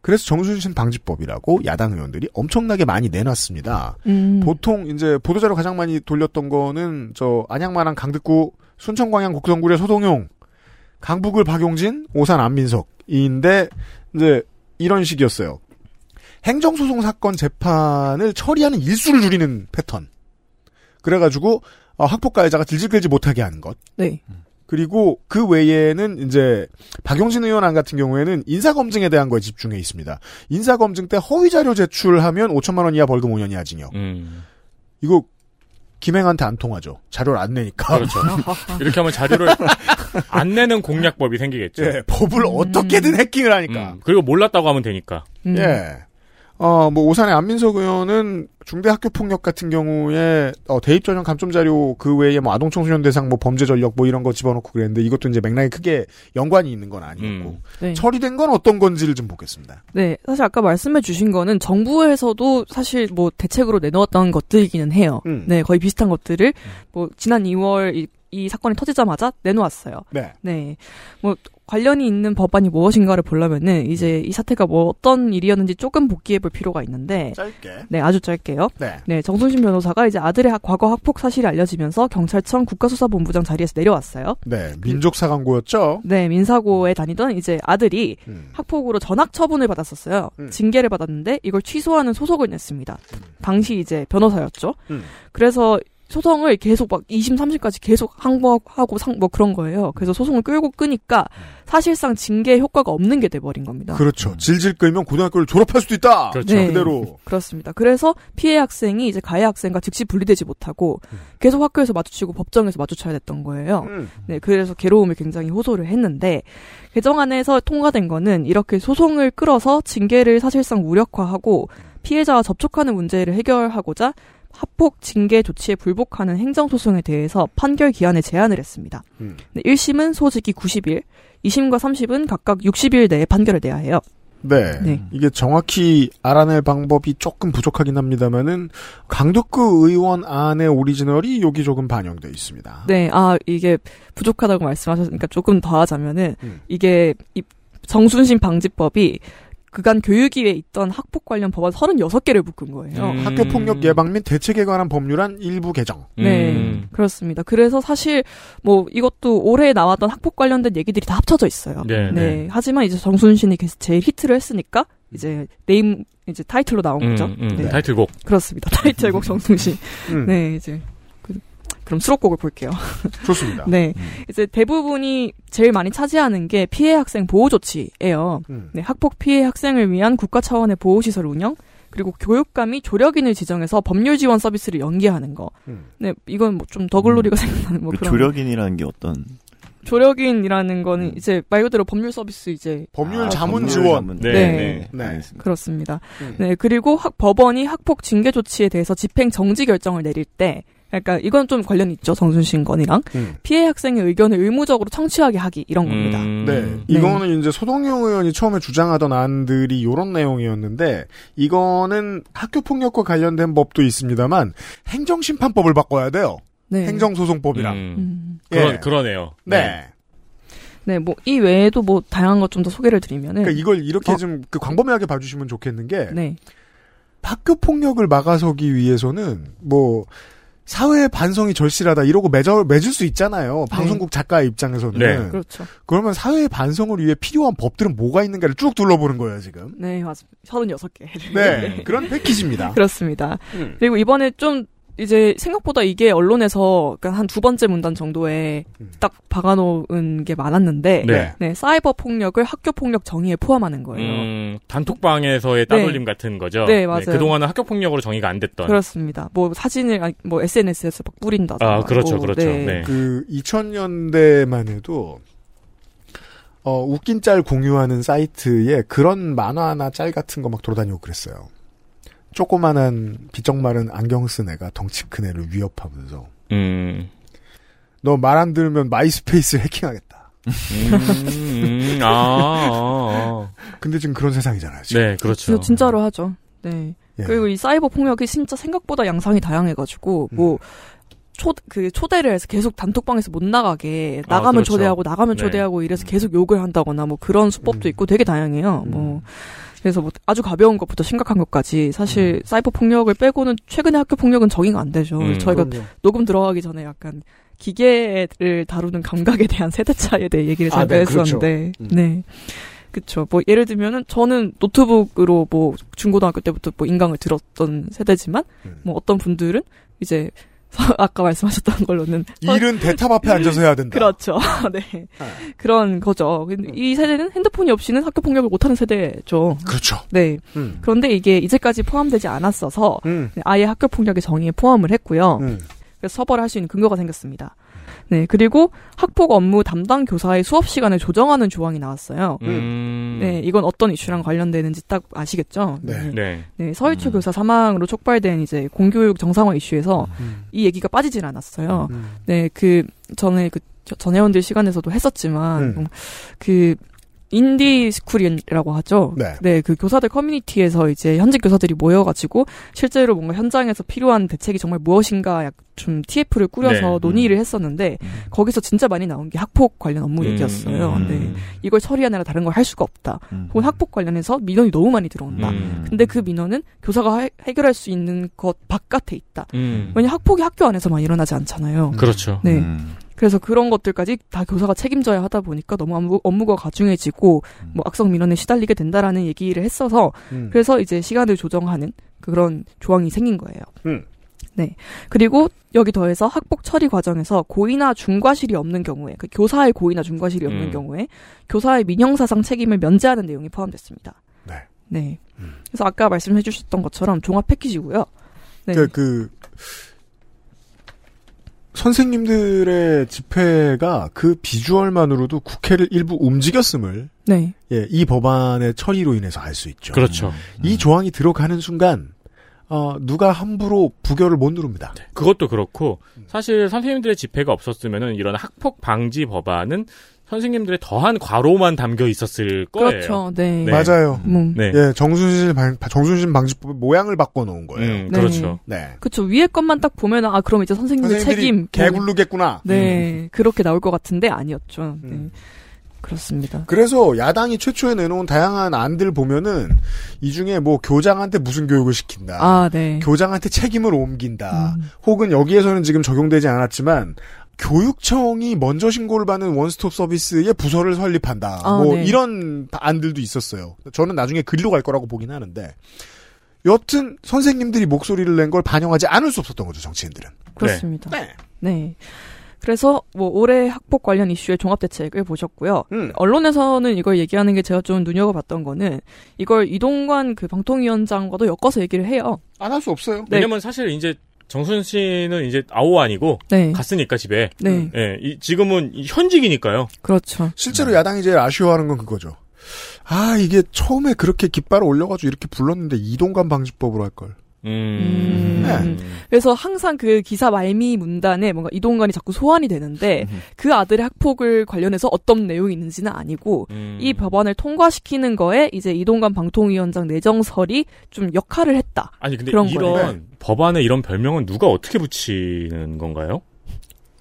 그래서 정순신 방지법이라고 야당 의원들이 엄청나게 많이 내놨습니다 음. 보통 이제 보도자료 가장 많이 돌렸던 거는 저 안양만안 강득구 순천광양 곡성구의 소동용 강북을 박용진 오산 안민석인데 이제 이런 식이었어요. 행정소송 사건 재판을 처리하는 일수를 줄이는 패턴. 그래가지고 어, 학폭 가해자가 질질 끌지 못하게 하는 것. 네. 그리고 그 외에는 이제 박용진 의원 안 같은 경우에는 인사검증에 대한 거에 집중해 있습니다. 인사검증 때 허위 자료 제출하면 5천만 원 이하 벌금 5년 이하 징역. 음. 이거 김행한테 안 통하죠. 자료를 안 내니까. 그렇죠. 이렇게 하면 자료를 안 내는 공략법이 생기겠죠. 예, 법을 음. 어떻게든 해킹을 하니까. 음, 그리고 몰랐다고 하면 되니까. 음. 예. 어, 뭐, 오산의 안민석 의원은 중대 학교 폭력 같은 경우에, 어, 대입 전형 감점 자료 그 외에 뭐 아동 청소년 대상 뭐 범죄 전력 뭐 이런 거 집어넣고 그랬는데 이것도 이제 맥락이 크게 연관이 있는 건 아니었고. 음. 네. 처리된 건 어떤 건지를 좀 보겠습니다. 네, 사실 아까 말씀해 주신 거는 정부에서도 사실 뭐 대책으로 내놓았던 것들이기는 해요. 음. 네, 거의 비슷한 것들을 뭐 지난 2월 이, 이 사건이 터지자마자 내놓았어요. 네. 네. 뭐 관련이 있는 법안이 무엇인가를 보려면은 이제 이 사태가 뭐 어떤 일이었는지 조금 복기해 볼 필요가 있는데 짧게. 네, 아주 짧게요. 네. 네, 정순신 변호사가 이제 아들의 학- 과거 학폭 사실이 알려지면서 경찰청 국가수사본부장 자리에서 내려왔어요. 네. 민족사관고였죠. 네, 민사고에 다니던 이제 아들이 음. 학폭으로 전학 처분을 받았었어요. 음. 징계를 받았는데 이걸 취소하는 소속을 냈습니다. 당시 이제 변호사였죠. 음. 그래서 소송을 계속 막 2심, 3심까지 계속 항고하고 상, 뭐 그런 거예요. 그래서 소송을 끌고 끄니까 사실상 징계 효과가 없는 게 돼버린 겁니다. 그렇죠. 질질 끌면 고등학교를 졸업할 수도 있다. 그렇죠. 네. 그대로. 그렇습니다. 그래서 피해 학생이 이제 가해 학생과 즉시 분리되지 못하고 음. 계속 학교에서 마주치고 법정에서 마주쳐야 됐던 거예요. 음. 네, 그래서 괴로움을 굉장히 호소를 했는데 개정안에서 통과된 거는 이렇게 소송을 끌어서 징계를 사실상 무력화하고 피해자와 접촉하는 문제를 해결하고자 합폭 징계 조치에 불복하는 행정소송에 대해서 판결 기한에 제한을 했습니다. 음. 네, 1심은 소직이 90일, 2심과 30은 각각 60일 내에 판결을 내야 해요. 네. 네. 이게 정확히 알아낼 방법이 조금 부족하긴 합니다만은 강덕구 의원 안의 오리지널이 여기 조금 반영돼 있습니다. 네, 아, 이게 부족하다고 말씀하셨으니까 조금 더 하자면은, 음. 이게, 이 정순신 방지법이 그간 교육위에 있던 학폭 관련 법안 36개를 묶은 거예요. 음. 학교 폭력 예방 및 대책에 관한 법률안 일부 개정. 네, 음. 그렇습니다. 그래서 사실 뭐 이것도 올해 나왔던 학폭 관련된 얘기들이 다 합쳐져 있어요. 네, 네. 하지만 이제 정순신이 계속 제일 히트를 했으니까 이제 네임 이제 타이틀로 나온 음, 거죠. 음, 네. 타이틀곡. 그렇습니다. 타이틀곡 정순신. 음, 네, 이제 그, 그럼 수록곡을 볼게요. 좋습니다. 네, 이제 대부분이 제일 많이 차지하는 게 피해 학생 보호 조치예요. 음. 네, 학폭 피해 학생을 위한 국가 차원의 보호 시설 운영, 그리고 교육감이 조력인을 지정해서 법률 지원 서비스를 연계하는 거. 음. 네, 이건 뭐 좀 더글로리가 생각나는 뭐 그 그런. 조력인이라는 게 어떤 조력인이라는 거는 이제 말 그대로 법률 서비스 이제 법률 아, 자문 법률 지원. 자문. 네, 네. 네. 네. 알겠습니다. 그렇습니다. 음. 네, 그리고 학, 법원이 학폭 징계 조치에 대해서 집행 정지 결정을 내릴 때, 그러니까 이건 좀 관련이 있죠 정순신 건이랑 음. 피해 학생의 의견을 의무적으로 청취하게 하기 이런 겁니다. 음. 네. 이거는 이제 소동영 의원이 처음에 주장하던 안들이 이런 내용이었는데 이거는 학교 폭력과 관련된 법도 있습니다만 행정심판법을 바꿔야 돼요. 네. 행정소송법이랑. 음. 음. 그러, 예. 그러네요. 네. 네, 뭐 이 외에도 뭐 다양한 것 좀 더 소개를 드리면은 그러니까 이걸 이렇게 어. 좀그 광범위하게 봐주시면 좋겠는 게 네. 학교 폭력을 막아서기 위해서는 뭐 사회의 반성이 절실하다 이러고 맺어 맺을 수 있잖아요. 방송국 작가의 입장에서는 네. 그렇죠. 그러면 사회의 반성을 위해 필요한 법들은 뭐가 있는가를 쭉 둘러보는 거예요 지금. 네, 맞습니다. 36개. 네, 그런 패키지입니다. 그렇습니다. 음. 그리고 이번에 좀 이제 생각보다 이게 언론에서 그러니까 한두 번째 문단 정도에 음. 딱 박아놓은 게 많았는데 네. 네, 사이버 폭력을 학교 폭력 정의에 포함하는 거예요. 음, 단톡방에서의 따돌림 같은 거죠. 네, 맞아요. 그동안은 학교 폭력으로 정의가 안 됐던. 그렇습니다. 뭐 사진을 아니, 뭐 SNS에서 막 뿌린다든가. 아, 그렇죠, 뭐, 그렇죠. 네. 그 2000년대만 해도 어 웃긴 짤 공유하는 사이트에 그런 만화나 짤 같은 거 막 돌아다니고 그랬어요. 조그만한 비쩍 마른 안경 쓴 애가 덩치 큰 애를 위협하면서 음. 너 말 안 들으면 MySpace를 해킹하겠다. 음, 아, 아, 아. 근데 지금 그런 세상이잖아요. 지금. 네, 그렇죠. 진짜 진짜로 하죠. 네. 예. 그리고 이 사이버 폭력이 진짜 생각보다 양상이 다양해가지고 음. 뭐. 초, 그, 초대를 해서 계속 단톡방에서 못 나가게, 아, 나가면 그렇죠. 초대하고, 나가면 네. 초대하고, 이래서 계속 욕을 한다거나, 뭐 그런 수법도 음. 있고 되게 다양해요. 음. 뭐. 그래서 뭐 아주 가벼운 것부터 심각한 것까지, 사실 음. 사이버 폭력을 빼고는 최근에 학교 폭력은 정의가 안 되죠. 음, 저희가 그럼요. 녹음 들어가기 전에 약간 기계를 다루는 감각에 대한 세대 차이에 대해 얘기를 아, 잠깐 네, 그렇죠. 했었는데, 음. 네. 그쵸. 뭐, 예를 들면은, 저는 노트북으로 뭐, 중고등학교 때부터 뭐, 인강을 들었던 세대지만, 음. 뭐, 어떤 분들은, 이제, 아까 말씀하셨던 걸로는. 일은 대탑 앞에 앉아서 해야 된다. 그렇죠. 네. 그런 거죠. 근데 이 세대는 핸드폰이 없이는 학교 폭력을 못하는 세대죠. 그렇죠. 네. 음. 그런데 이게 이제까지 포함되지 않았어서, 음. 아예 학교 폭력의 정의에 포함을 했고요. 음. 그래서 처벌을 할수 있는 근거가 생겼습니다. 네, 그리고 학폭 업무 담당 교사의 수업 시간을 조정하는 조항이 나왔어요. 음. 네, 이건 어떤 이슈랑 관련되는지 딱 아시겠죠? 네. 네. 네, 서이초 음. 교사 사망으로 촉발된 이제 공교육 정상화 이슈에서 음. 이 얘기가 빠지질 않았어요. 음. 네, 그 전에 그 저- 전회원들 시간에서도 했었지만 음. 음, 그 인디 스쿨이라고 하죠. 네. 그 교사들 커뮤니티에서 이제 현직 교사들이 모여가지고 실제로 뭔가 현장에서 필요한 대책이 정말 무엇인가 약 좀 TF를 꾸려서 네. 논의를 했었는데 음. 거기서 진짜 많이 나온 게 학폭 관련 업무 음, 얘기였어요. 음. 네. 이걸 처리하느라 다른 걸 할 수가 없다. 음. 혹은 학폭 관련해서 민원이 너무 많이 들어온다. 음. 근데 그 민원은 교사가 해, 해결할 수 있는 것 바깥에 있다. 음. 왜냐 학폭이 학교 안에서만 일어나지 않잖아요. 그렇죠. 네. 음. 그래서 그런 것들까지 다 교사가 책임져야 하다 보니까 너무 업무, 업무가 가중해지고 음. 뭐 악성 민원에 시달리게 된다라는 얘기를 했어서 음. 그래서 이제 시간을 조정하는 그런 조항이 생긴 거예요. 음. 네. 그리고 여기 더해서 학폭 처리 과정에서 고의나 중과실이 없는 경우에 그 교사의 고의나 중과실이 없는 음. 경우에 교사의 민형사상 책임을 면제하는 내용이 포함됐습니다. 네. 네. 음. 그래서 아까 말씀해 주셨던 것처럼 종합 패키지고요. 네. 그, 그, 선생님들의 집회가 그 비주얼만으로도 국회를 일부 움직였음을, 네. 예, 이 법안의 처리로 인해서 알 수 있죠. 그렇죠. 이 조항이 들어가는 순간, 어, 누가 함부로 부결을 못 누릅니다. 그것도 그렇고 사실 선생님들의 집회가 없었으면은 이런 학폭 방지 법안은 선생님들의 더한 과로만 담겨 있었을 거예요. 그렇죠. 네. 네. 맞아요. 음. 네. 예, 정순신, 방, 정순신 방지법의 모양을 바꿔 놓은 거예요. 음, 네. 그렇죠. 네. 그쵸. 위에 것만 딱 보면, 아, 그럼 이제 선생님들 선생님들이 책임. 뭐, 개굴르겠구나. 네. 그렇게 나올 것 같은데 아니었죠. 네. 음. 그렇습니다. 그래서 야당이 최초에 내놓은 다양한 안들 보면은 이 중에 뭐 교장한테 무슨 교육을 시킨다. 아, 네. 교장한테 책임을 옮긴다. 음. 혹은 여기에서는 지금 적용되지 않았지만 교육청이 먼저 신고를 받는 원스톱 서비스의 부서를 설립한다. 아, 뭐 네. 이런 안들도 있었어요. 저는 나중에 글로 갈 거라고 보긴 하는데 여튼 선생님들이 목소리를 낸 걸 반영하지 않을 수 없었던 거죠 정치인들은. 그렇습니다. 네. 네. 그래서 뭐 올해 학폭 관련 이슈의 종합 대책을 보셨고요. 음. 언론에서는 이걸 얘기하는 게 제가 좀 눈여겨봤던 거는 이걸 이동관 그 방통위원장과도 엮어서 얘기를 해요. 안 할 수 없어요. 네. 왜냐면 사실 이제 정순 씨는 이제 아오 아니고 네. 갔으니까 집에. 네. 예, 이- 지금은 이 현직이니까요. 그렇죠. 실제로 야당이 제일 아쉬워하는 건 그거죠. 아 이게 처음에 그렇게 깃발을 올려가지고 이렇게 불렀는데 이동관 방지법으로 할 걸. 음. 음. 그래서 항상 그 기사 말미 문단에 뭔가 이동관이 자꾸 소환이 되는데 음. 그 아들의 학폭을 관련해서 어떤 내용이 있는지는 아니고 음. 이 법안을 통과시키는 거에 이제 이동관 방통위원장 내정설이 좀 역할을 했다. 아니 근데 그런 이런 거예요. 법안에 이런 별명은 누가 어떻게 붙이는 건가요?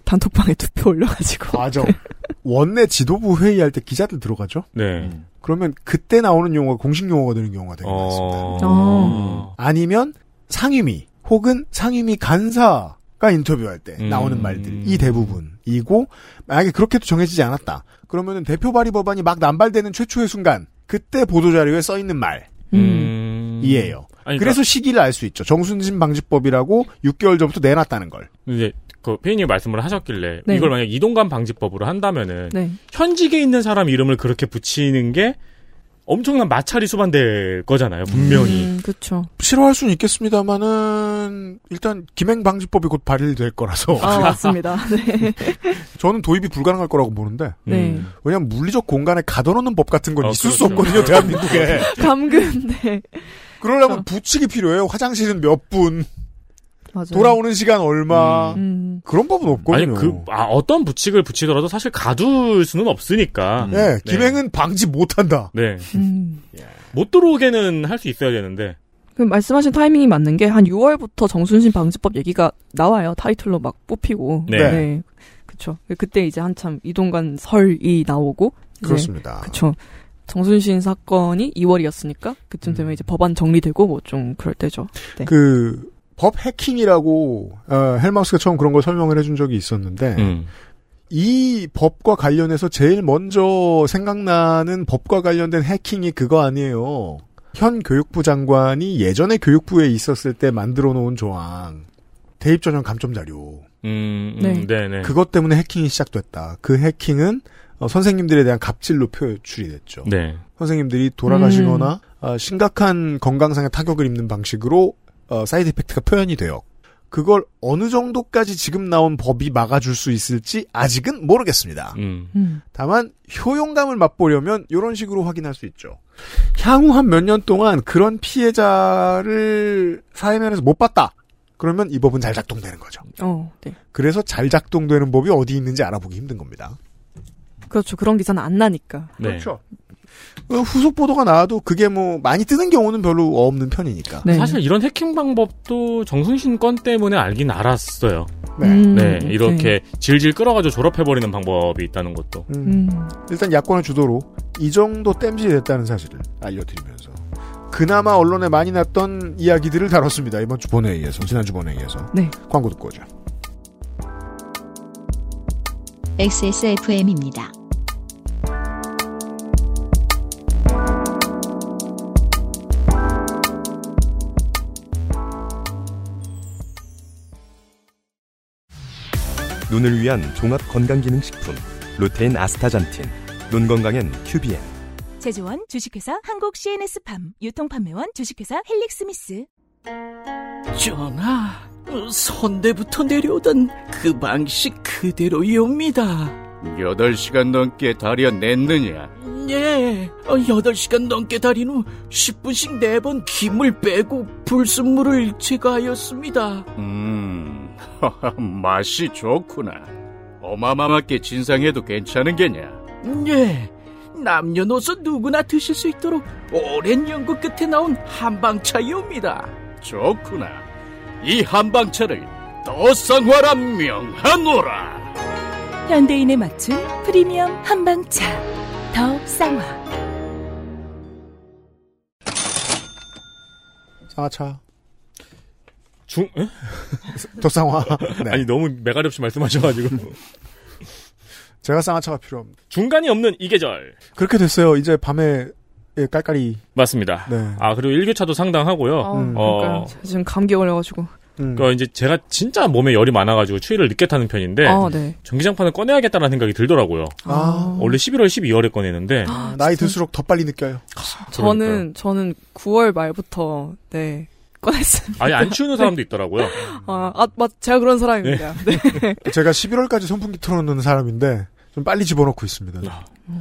단톡방에 투표 올려가지고. 맞아. 원내 지도부 회의할 때 기자들 들어가죠. 네. 그러면 그때 나오는 용어가 공식 용어가 되는 경우가 되게 많습니다. 어. 아니면 상임위 혹은 상임위 간사가 인터뷰할 때 음. 나오는 말들이 대부분이고 만약에 그렇게도 정해지지 않았다. 그러면은 대표 발의 법안이 막 남발되는 최초의 순간 그때 보도 자료에 써 있는 음. 말이에요. 아니, 그래서 시기를 알 수 있죠. 정순신 방지법이라고 6개월 전부터 내놨다는 걸. 이제 그 피디님 말씀을 하셨길래 네. 이걸 만약 이동관 방지법으로 한다면은 네. 현직에 있는 사람 이름을 그렇게 붙이는 게 엄청난 마찰이 수반될 거잖아요, 분명히. 음, 그쵸. 싫어할 수는 있겠습니다만은 일단 김행 방지법이 곧 발의될 거라서 아, 맞습니다. 네. 저는 도입이 불가능할 거라고 보는데 네. 음. 왜냐면 물리적 공간에 가둬놓는 법 같은 건 어, 있을 수 그렇죠. 없거든요 대한민국에 감금, 네. 그러려면 부칙이 필요해요 화장실은 몇 분 맞아요. 돌아오는 시간 얼마 음. 그런 법은 아니 없거든요 그 아, 어떤 부칙을 붙이더라도 사실 가둘 수는 없으니까. 예, 김행은 방지 못한다 네. 음. 못 들어오게는 할 수 있어야 되는데. 그 말씀하신 타이밍이 맞는 게 한 6월부터 정순신 방지법 얘기가 나와요. 타이틀로 막 뽑히고. 네. 그쵸. 그때 이제 한참 이동관 설이 나오고. 이제 그렇습니다 그쵸. 정순신 사건이 2월이었으니까 그쯤 되면 이제 법안 정리되고 뭐 좀 그럴 때죠. 네. 그 법 해킹이라고 어, 헬마우스가 처음 그런 걸 설명을 해준 적이 있었는데 음. 이 법과 관련해서 제일 먼저 생각나는 법과 관련된 해킹이 그거 아니에요. 현 교육부 장관이 예전에 교육부에 있었을 때 만들어 놓은 조항. 대입 전형 감점 자료. 음, 음, 네. 네, 네. 그것 때문에 해킹이 시작됐다. 그 해킹은 어, 선생님들에 대한 갑질로 표출이 됐죠. 네. 선생님들이 돌아가시거나 어, 심각한 건강상의 타격을 입는 방식으로 어, side effect가 표현이 돼요. 그걸 어느 정도까지 지금 나온 법이 막아줄 수 있을지 아직은 모르겠습니다. 음. 음. 다만 효용감을 맛보려면 이런 식으로 확인할 수 있죠. 향후 한 몇 년 동안 그런 피해자를 사회면에서 못 봤다. 그러면 이 법은 잘 작동되는 거죠. 어, 네. 그래서 잘 작동되는 법이 어디 있는지 알아보기 힘든 겁니다. 그렇죠. 그런 기사는 안 나니까. 네. 그렇죠. 어, 후속 보도가 나와도 그게 뭐 많이 뜨는 경우는 별로 없는 편이니까. 네. 사실 이런 해킹 방법도 정순신 건 때문에 알긴 알았어요. 네. 음, 네, 이렇게 질질 끌어가지고 졸업해버리는 방법이 있다는 것도. 음. 음. 일단 야권의 주도로 이 정도 땜질이 됐다는 사실을 알려드리면서 그나마 언론에 많이 났던 이야기들을 다뤘습니다. 이번 주 본회의에서 지난주 본회의에서 네. 광고 듣고 오죠. XSFM입니다. 눈을 위한 종합 건강기능식품 루테인 아스타잔틴 눈 건강엔 큐비엔 제조원 주식회사 한국 CNS팜 유통판매원 주식회사 헬릭스미스 전하, 선대부터 내려오던 그 방식 그대로이옵니다. 8시간 넘게 다려냈느냐? 예, 8시간 넘게 달인 후 10분씩 4번 김을 빼고 불순물을 제거하였습니다. 음, 맛이 좋구나. 어마마하게 진상해도 괜찮은 게냐? 예, 남녀노소 누구나 드실 수 있도록 오랜 연구 끝에 나온 한방차이옵니다. 좋구나. 이 한방차를 더 쌍화라 명하노라. 현대인에 맞춘 프리미엄 한방차 더 쌍화 쌍화차. 중, 쌍화. 네. 아니, 너무 매가리 없이 말씀하셔가지고. 제가 쌍화차가 필요합니다. 중간이 없는 이 계절. 그렇게 됐어요. 이제 밤에 예, 깔깔이. 맞습니다. 네. 아, 그리고 일교차도 상당하고요. 어, 음. 어. 지금 감기 걸려가지고. 음. 그 이제 제가 진짜 몸에 열이 많아가지고 추위를 늦게 타는 편인데 아, 네. 전기장판을 꺼내야겠다는 생각이 들더라고요. 아, 원래 11월, 12월에 꺼내는데 아, 나이 들수록 더 빨리 느껴요. 저는, 저는 9월 말부터, 네, 꺼냈습니다. 아예 안 추우는 사람도 있더라고요. 아, 아, 맞, 제가 그런 사람입니다. 네. 제가 11월까지 선풍기 틀어놓는 사람인데 좀 빨리 집어넣고 있습니다.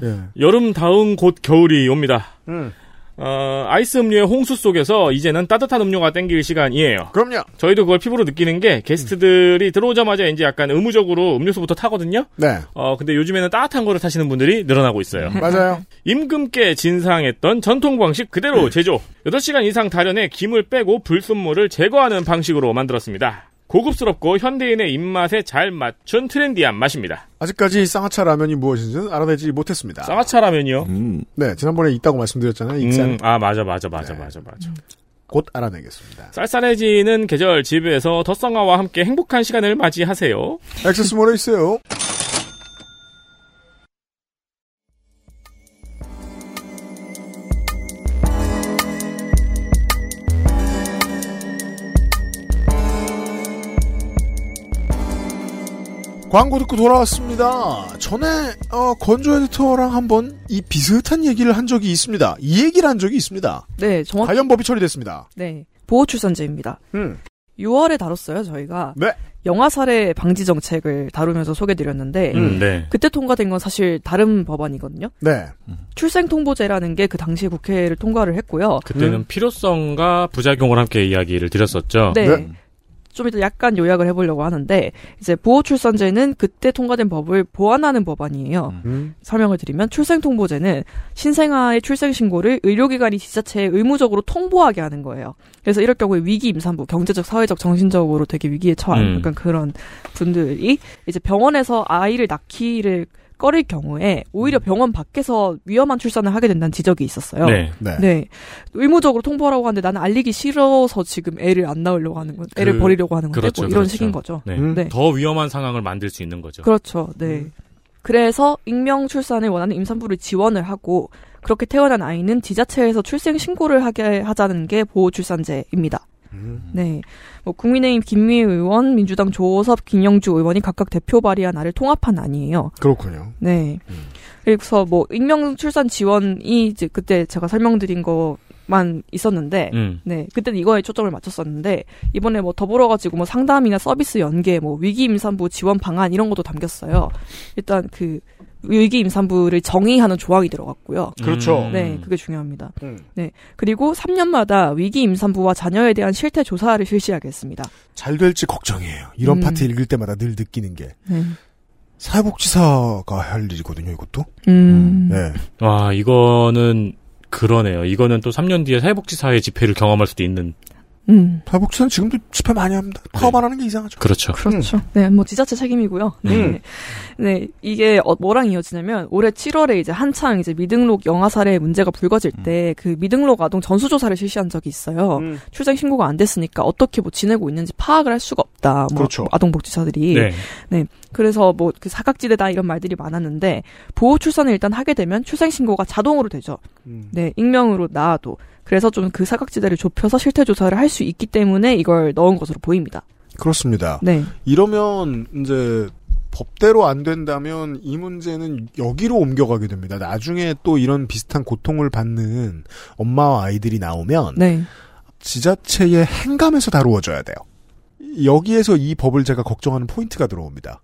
예. 여름 다음 곧 겨울이 옵니다. 음. 어, 아이스 음료의 홍수 속에서 이제는 따뜻한 음료가 땡길 시간이에요. 그럼요. 저희도 그걸 피부로 느끼는 게 게스트들이 들어오자마자 이제 약간 의무적으로 음료수부터 타거든요. 네. 어, 근데 요즘에는 따뜻한 거를 타시는 분들이 늘어나고 있어요. 맞아요. 임금께 진상했던 전통 방식 그대로 제조. 8시간 이상 달연해 김을 빼고 불순물을 제거하는 방식으로 만들었습니다. 고급스럽고 현대인의 입맛에 잘 맞춘 트렌디한 맛입니다. 아직까지 쌍화차 라면이 무엇인지는 알아내지 못했습니다. 쌍화차 라면이요? 음, 네, 지난번에 있다고 말씀드렸잖아요. 익산. 음, 아, 맞아, 맞아, 맞아, 네. 맞아, 맞아. 곧 알아내겠습니다. 쌀쌀해지는 계절 집에서 덧성화와 함께 행복한 시간을 맞이하세요. 액세스몰에 있어요. 광고 듣고 돌아왔습니다. 전에 어, 건조 에디터랑 한번 이 비슷한 얘기를 한 적이 있습니다. 이 얘기를 한 적이 있습니다. 네, 정확, 관련 법이 처리됐습니다. 네. 보호출산제입니다. 음. 6월에 다뤘어요, 저희가. 네. 영아 살해 방지 정책을 다루면서 소개드렸는데, 음, 네. 그때 통과된 건 사실 다른 법안이거든요. 네. 출생 통보제라는 게 그 당시 국회를 통과를 했고요. 그때는 음. 필요성과 부작용을 함께 이야기를 드렸었죠. 네. 네. 좀 이따 약간 요약을 해보려고 하는데, 이제 보호출산제는 그때 통과된 법을 보완하는 법안이에요. 음. 설명을 드리면 출생통보제는 신생아의 출생신고를 의료기관이 지자체에 의무적으로 통보하게 하는 거예요. 그래서 이럴 경우에 위기 임산부, 경제적, 사회적, 정신적으로 되게 위기에 처한 음. 약간 그런 분들이 이제 병원에서 아이를 낳기를 꺼릴 경우에 오히려 병원 밖에서 위험한 출산을 하게 된다는 지적이 있었어요. 네. 네. 네. 의무적으로 통보하라고 하는데 나는 알리기 싫어서 지금 애를 안 낳으려고 하는 건, 애를 그- 버리려고 하는 건데 그렇죠, 뭐 이런 그렇죠. 식인 거죠. 네. 음. 네. 더 위험한 상황을 만들 수 있는 거죠. 그렇죠. 네. 그래서 익명 출산을 원하는 임산부를 지원을 하고 그렇게 태어난 아이는 지자체에서 출생 신고를 하게 하자는 게 보호 출산제입니다. 음. 네. 뭐 국민의힘 김미애 의원, 민주당 조섭, 김영주 의원이 각각 대표 발의한 안을 통합한 안이에요. 그렇군요. 네. 음. 그래서 뭐 익명 출산 지원이 이제 그때 제가 설명드린 거 만 있었는데 음. 네 그때는 이거에 초점을 맞췄었는데 이번에 뭐 더불어 가지고 뭐 상담이나 서비스 연계 뭐 위기 임산부 지원 방안 이런 것도 담겼어요. 일단 그 위기 임산부를 정의하는 조항이 들어갔고요. 그렇죠. 음. 네, 그게 중요합니다. 음. 네 그리고 3년마다 위기 임산부와 자녀에 대한 실태 조사를 실시하겠습니다. 잘 될지 걱정이에요. 이런 음. 파트 읽을 때마다 늘 느끼는 게 네. 사회복지사가 할 일이거든요. 이것도. 음. 네. 와, 이거는 그러네요. 이거는 또 3년 뒤에 사회복지사의 집회를 경험할 수도 있는. 음. 사회복지사는 지금도 집회 많이 합니다. 파업 안 하는 게 이상하죠. 그렇죠. 그렇죠. 네, 뭐 지자체 책임이고요. 네. 음. 네, 이게 어, 뭐랑 이어지냐면 올해 7월에 이제 한창 이제 미등록 영아 사례 문제가 불거질 때 그 미등록 아동 전수 조사를 실시한 적이 있어요. 음. 출생 신고가 안 됐으니까 어떻게 뭐 지내고 있는지 파악을 할 수가 없다. 뭐 그렇죠. 아동 복지사들이. 네. 그래서 뭐 그 사각지대다 이런 말들이 많았는데 보호 출산을 일단 하게 되면 출생 신고가 자동으로 되죠. 음. 네, 익명으로 나와도. 그래서 좀 그 사각지대를 좁혀서 실태 조사를 할 수 있기 때문에 이걸 넣은 것으로 보입니다. 그렇습니다. 네. 이러면 이제 법대로 안 된다면 이 문제는 여기로 옮겨가게 됩니다. 나중에 또 이런 비슷한 고통을 받는 엄마와 아이들이 나오면 네. 지자체의 행감에서 다루어져야 돼요. 여기에서 이 법을 제가 걱정하는 포인트가 들어옵니다.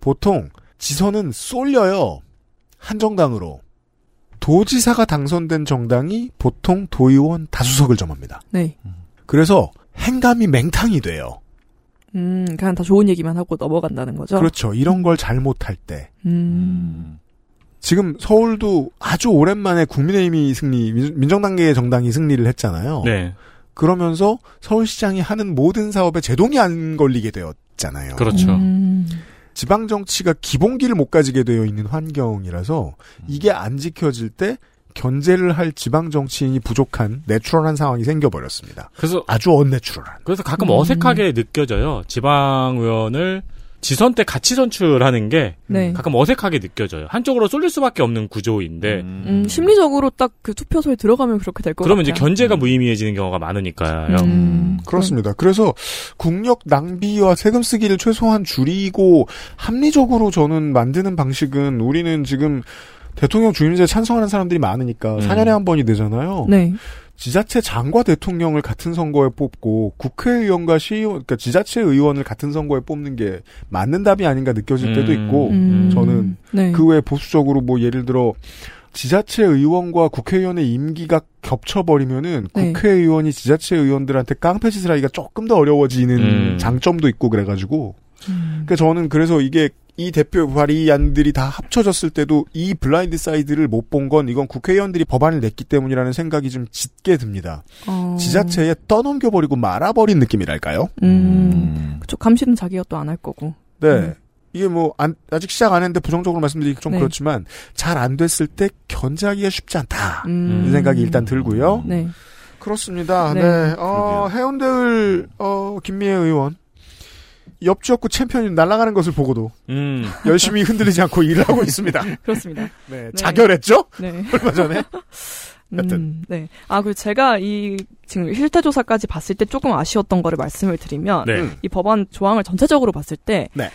보통 지선은 쏠려요. 한정당으로. 도지사가 당선된 정당이 보통 도의원 다수석을 점합니다. 네. 그래서 행감이 맹탕이 돼요. 음, 그냥 다 좋은 얘기만 하고 넘어간다는 거죠. 그렇죠. 이런 걸 잘못할 때. 음. 지금 서울도 아주 오랜만에 국민의힘이 승리, 민- 민정당계의 정당이 승리를 했잖아요. 네. 그러면서 서울시장이 하는 모든 사업에 제동이 안 걸리게 되었잖아요. 그렇죠. 음. 지방 정치가 기본기를 못 가지게 되어 있는 환경이라서 이게 안 지켜질 때 견제를 할 지방 정치인이 부족한 내추럴한 상황이 생겨버렸습니다. 그래서 아주 언내추럴한. 그래서 가끔 음. 어색하게 느껴져요. 지방 의원을 지선 때 같이 선출하는 게 네. 가끔 어색하게 느껴져요. 한쪽으로 쏠릴 수밖에 없는 구조인데 음, 심리적으로 딱 그 투표소에 들어가면 그렇게 될 것 같아요. 그러면 이제 견제가 무의미해지는 경우가 많으니까요. 음, 그렇습니다. 그래서 국력 낭비와 세금 쓰기를 최소한 줄이고 합리적으로 저는 만드는 방식은 우리는 지금 대통령 주임제 찬성하는 사람들이 많으니까 음. 4년에 한 번이 되잖아요. 네. 지자체 장과 대통령을 같은 선거에 뽑고 국회의원과 시의원, 그러니까 지자체 의원을 같은 선거에 뽑는 게 맞는 답이 아닌가 느껴질 때도 음. 있고 음. 저는 네. 그 외 보수적으로 뭐 예를 들어 지자체 의원과 국회의원의 임기가 겹쳐버리면은 네. 국회의원이 지자체 의원들한테 깡패짓을 하기가 조금 더 어려워지는 음. 장점도 있고 그래가지고 음. 그러니까 저는 그래서 이게 이 대표 발의안들이 다 합쳐졌을 때도 이 blind side를 못 본 건 이건 국회의원들이 법안을 냈기 때문이라는 생각이 좀 짙게 듭니다. 어. 지자체에 떠넘겨버리고 말아버린 느낌이랄까요? 음. 그쵸. 감시는 자기가 또 안 할 거고. 네. 음. 이게 뭐, 안- 아직 시작 안 했는데 부정적으로 말씀드리기 좀 네. 그렇지만, 잘 안 됐을 때 견제하기가 쉽지 않다. 음. 이 생각이 일단 들고요. 네. 그렇습니다. 네. 네. 어, 해운대을, 어, 김미애 의원. 옆 지역구 챔피언이 날아가는 것을 보고도 음. 열심히 흔들리지 않고 일을 하고 있습니다. 그렇습니다. 네. 네. 자결했죠? 네. 얼마 전에? 여튼. 음, 네. 아, 그리고 제가 이 지금 실태조사까지 봤을 때 조금 아쉬웠던 거를 말씀을 드리면 네. 음. 이 법안 조항을 전체적으로 봤을 때 네.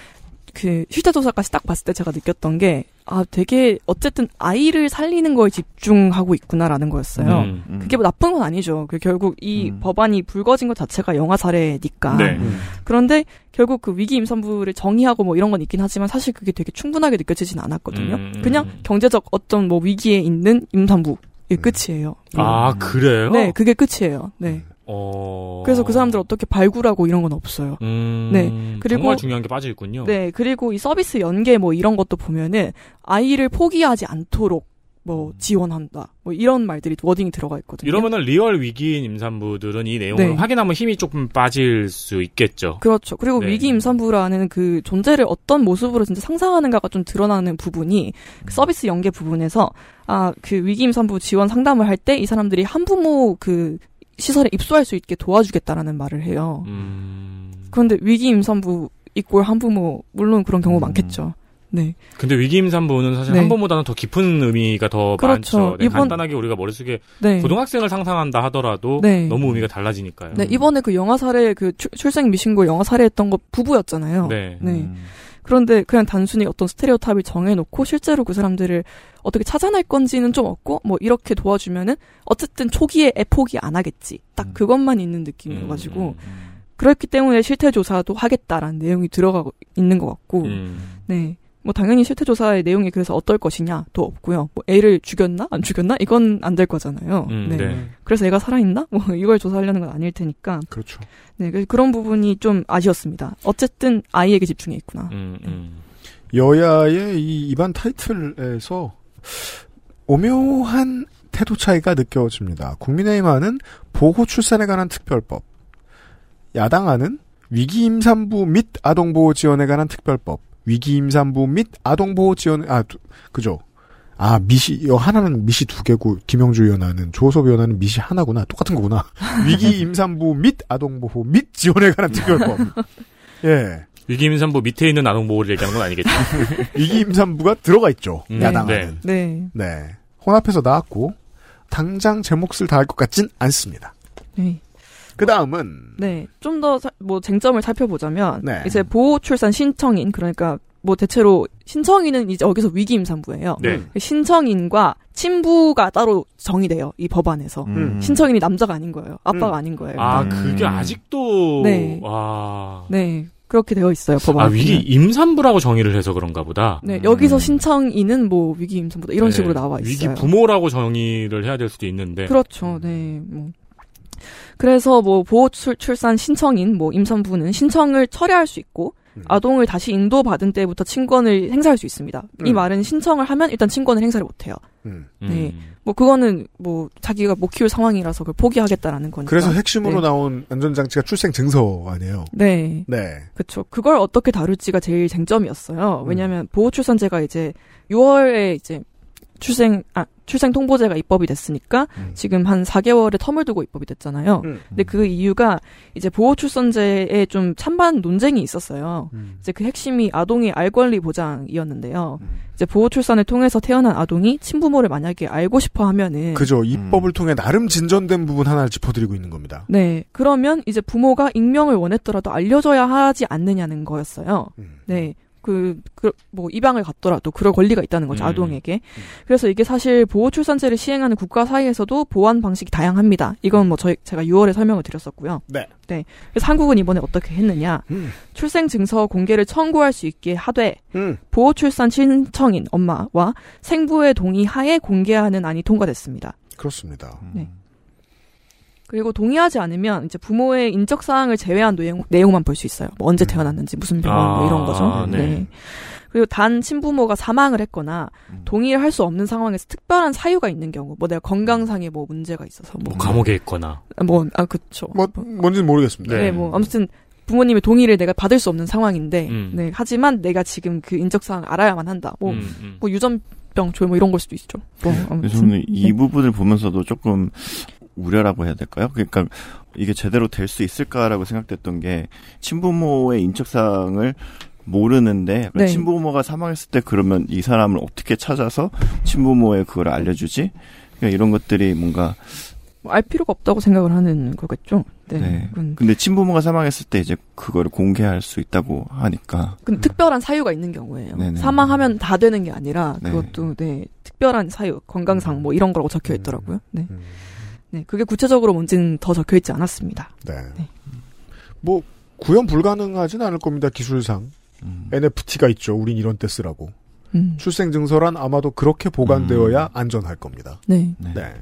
그 실태조사까지 딱 봤을 때 제가 느꼈던 게 아, 되게 어쨌든 아이를 살리는 거에 집중하고 있구나라는 거였어요. 음. 그게 뭐 나쁜 건 아니죠. 그 결국 이 음. 법안이 불거진 것 자체가 영아 사례니까. 네. 그런데 결국 그 위기 임산부를 정의하고 뭐 이런 건 있긴 하지만 사실 그게 되게 충분하게 느껴지진 않았거든요. 음. 그냥 경제적 어떤 뭐 위기에 있는 임산부. 이 끝이에요. 아, 그래요? 네, 그게 끝이에요. 네. 어. 그래서 그 사람들 어떻게 발굴하고 이런 건 없어요. 음. 네. 그리고- 정말 중요한 게 빠져 있군요. 네, 그리고 이 서비스 연계 뭐 이런 것도 보면은 아이를 포기하지 않도록 뭐 지원한다. 뭐 이런 말들이 wording이 들어가 있거든요. 이러면은 real 위기인 임산부들은 이 내용을 네. 확인하면 힘이 조금 빠질 수 있겠죠. 그렇죠. 그리고 네. 위기 임산부라는 그 존재를 어떤 모습으로 진짜 상상하는가가 좀 드러나는 부분이 그 서비스 연계 부분에서 아 그 위기 임산부 지원 상담을 할 때 이 사람들이 한부모 그 시설에 입소할 수 있게 도와주겠다라는 말을 해요. 음. 그런데 위기 임산부 이꼴 한부모 물론 그런 경우 많겠죠. 네. 근데 위기 임산부는 사실 네. 한 번보다는 더 깊은 의미가 더 그렇죠. 많죠. 네, 이번- 간단하게 우리가 머릿속에 네. 고등학생을 상상한다 하더라도 네. 너무 의미가 달라지니까요. 네, 이번에 그 영화 사례 그 출- 출생 미신고 영화 사례했던 거 부부였잖아요. 네. 네. 그런데 그냥 단순히 어떤 스테레오타입을 정해놓고 실제로 그 사람들을 어떻게 찾아낼 건지는 좀 없고 뭐 이렇게 도와주면은 어쨌든 초기에 애포기 안 하겠지. 딱 그것만 있는 느낌이어가지고 그렇기 때문에 실태 조사도 하겠다라는 내용이 들어가고 있는 것 같고 음. 네. 뭐 당연히 실태 조사의 내용이 그래서 어떨 것이냐도 없고요. 뭐 애를 죽였나 안 죽였나 이건 안 될 거잖아요. 음, 네. 네. 그래서 애가 살아 있나 뭐 이걸 조사하려는 건 아닐 테니까. 그렇죠. 네. 그런 부분이 좀 아쉬웠습니다. 어쨌든 아이에게 집중해 있구나. 음, 음. 여야의 이 입안 타이틀에서 오묘한 태도 차이가 느껴집니다. 국민의힘안은 보호 출산에 관한 특별법, 야당안은 위기 임산부 및 아동보호 지원에 관한 특별법, 위기 임산부 및 아동 보호 지원 아 두- 그죠? 아 미시 여 하나는 미시 두 개고 김영주 의원하는 조섭 의원하는 미시 하나구나 똑같은 거구나. 위기 임산부 및 아동 보호 및 지원에 관한 특별법. 예. 위기 임산부 밑에 있는 아동 보호를 얘기하는 건 아니겠죠. 위기 임산부가 들어가 있죠. 음, 야당안은. 네. 네. 혼합해서 나왔고 당장 제 몫을 다할 것 같진 않습니다. 네. 그 다음은 네. 좀 더 뭐 쟁점을 살펴보자면 네. 이제 보호 출산 신청인 그러니까 뭐 대체로 신청인은 이제 여기서 위기 임산부예요. 네. 신청인과 친부가 따로 정의돼요. 이 법안에서. 음. 신청인이 남자가 아닌 거예요. 아빠가 음. 아닌 거예요. 아, 음. 그게 아직도 네. 와. 네. 그렇게 되어 있어요. 법안. 아, 위기 임산부라고 정의를 해서 그런가 보다. 네. 여기서 신청인은 뭐 위기 임산부다 이런 네. 식으로 나와 있어요. 위기 부모라고 정의를 해야 될 수도 있는데. 그렇죠. 네. 뭐. 그래서 뭐 보호 출, 출산 신청인 뭐 임산부는 신청을 철회할 수 있고 음. 아동을 다시 인도받은 때부터 친권을 행사할 수 있습니다. 이 음. 말은 신청을 하면 일단 친권을 행사를 못 해요. 음. 네. 뭐 그거는 뭐 자기가 못 키울 상황이라서 그걸 포기하겠다라는 거니까. 그래서 핵심으로 네. 나온 안전장치가 출생 증서 아니에요. 네. 네. 그렇죠. 그걸 어떻게 다룰지가 제일 쟁점이었어요. 음. 왜냐하면 보호 출산제가 이제 6월에 이제 출생 아 출생 통보제가 입법이 됐으니까 음. 지금 한 4개월의 텀을 두고 입법이 됐잖아요. 음. 근데 그 이유가 이제 보호 출산제에 좀 찬반 논쟁이 있었어요. 음. 이제 그 핵심이 아동의 알 권리 보장이었는데요. 음. 이제 보호 출산을 통해서 태어난 아동이 친부모를 만약에 알고 싶어 하면은 그죠. 입법을 통해 나름 진전된 부분 하나를 짚어드리고 있는 겁니다. 네. 그러면 이제 부모가 익명을 원했더라도 알려줘야 하지 않느냐는 거였어요. 음. 네. 그, 그, 뭐, 입양을 갔더라도 그럴 권리가 있다는 거죠, 음. 아동에게. 그래서 이게 사실 보호 출산제를 시행하는 국가 사이에서도 보완 방식이 다양합니다. 이건 뭐 저희, 제가 6월에 설명을 드렸었고요. 네. 네. 그래서 한국은 이번에 어떻게 했느냐. 음. 출생 증서 공개를 청구할 수 있게 하되, 음. 보호 출산 신청인 엄마와 생부의 동의 하에 공개하는 안이 통과됐습니다. 그렇습니다. 네. 그리고 동의하지 않으면 이제 부모의 인적 사항을 제외한 내용, 내용만 볼 수 있어요. 뭐 언제 태어났는지 무슨 병원 뭐 이런 거죠. 아, 네. 네. 그리고 단 친부모가 사망을 했거나 동의를 할 수 없는 상황에서 특별한 사유가 있는 경우, 뭐 내가 건강상의 뭐 문제가 있어서 뭐 뭐, 감옥에 있거나. 뭐, 아 그쵸. 뭐, 뭔지는 모르겠습니다. 네, 네. 뭐 아무튼 부모님의 동의를 내가 받을 수 없는 상황인데, 음. 네 하지만 내가 지금 그 인적 사항 알아야만 한다. 뭐, 음, 음. 뭐 유전병 조뭐 이런 걸 수도 있죠. 뭐 아무튼 저는 이 부분을 보면서도 조금 우려라고 해야 될까요? 그러니까 이게 제대로 될 수 있을까라고 생각됐던 게 친부모의 인적사항을 모르는데 약간 네. 친부모가 사망했을 때 그러면 이 사람을 어떻게 찾아서 친부모의 그걸 알려주지? 그러니까 이런 것들이 뭔가 뭐알 필요가 없다고 생각을 하는 거겠죠. 네. 네. 근데 친부모가 사망했을 때 이제 그거를 공개할 수 있다고 하니까 그 특별한 사유가 있는 경우에요. 네네. 사망하면 다 되는 게 아니라 네. 그것도 네 특별한 사유, 건강상 뭐 이런 거라고 적혀 있더라고요. 네, 음. 네 그게 구체적으로 뭔지는 더 적혀 있지 않았습니다. 네. 네. 뭐 구현 불가능하진 않을 겁니다. 기술상 음. NFT가 있죠. 우린 이런 때 쓰라고. 음. 출생 증서란 아마도 그렇게 보관되어야 안전할 겁니다. 네, 네. 네.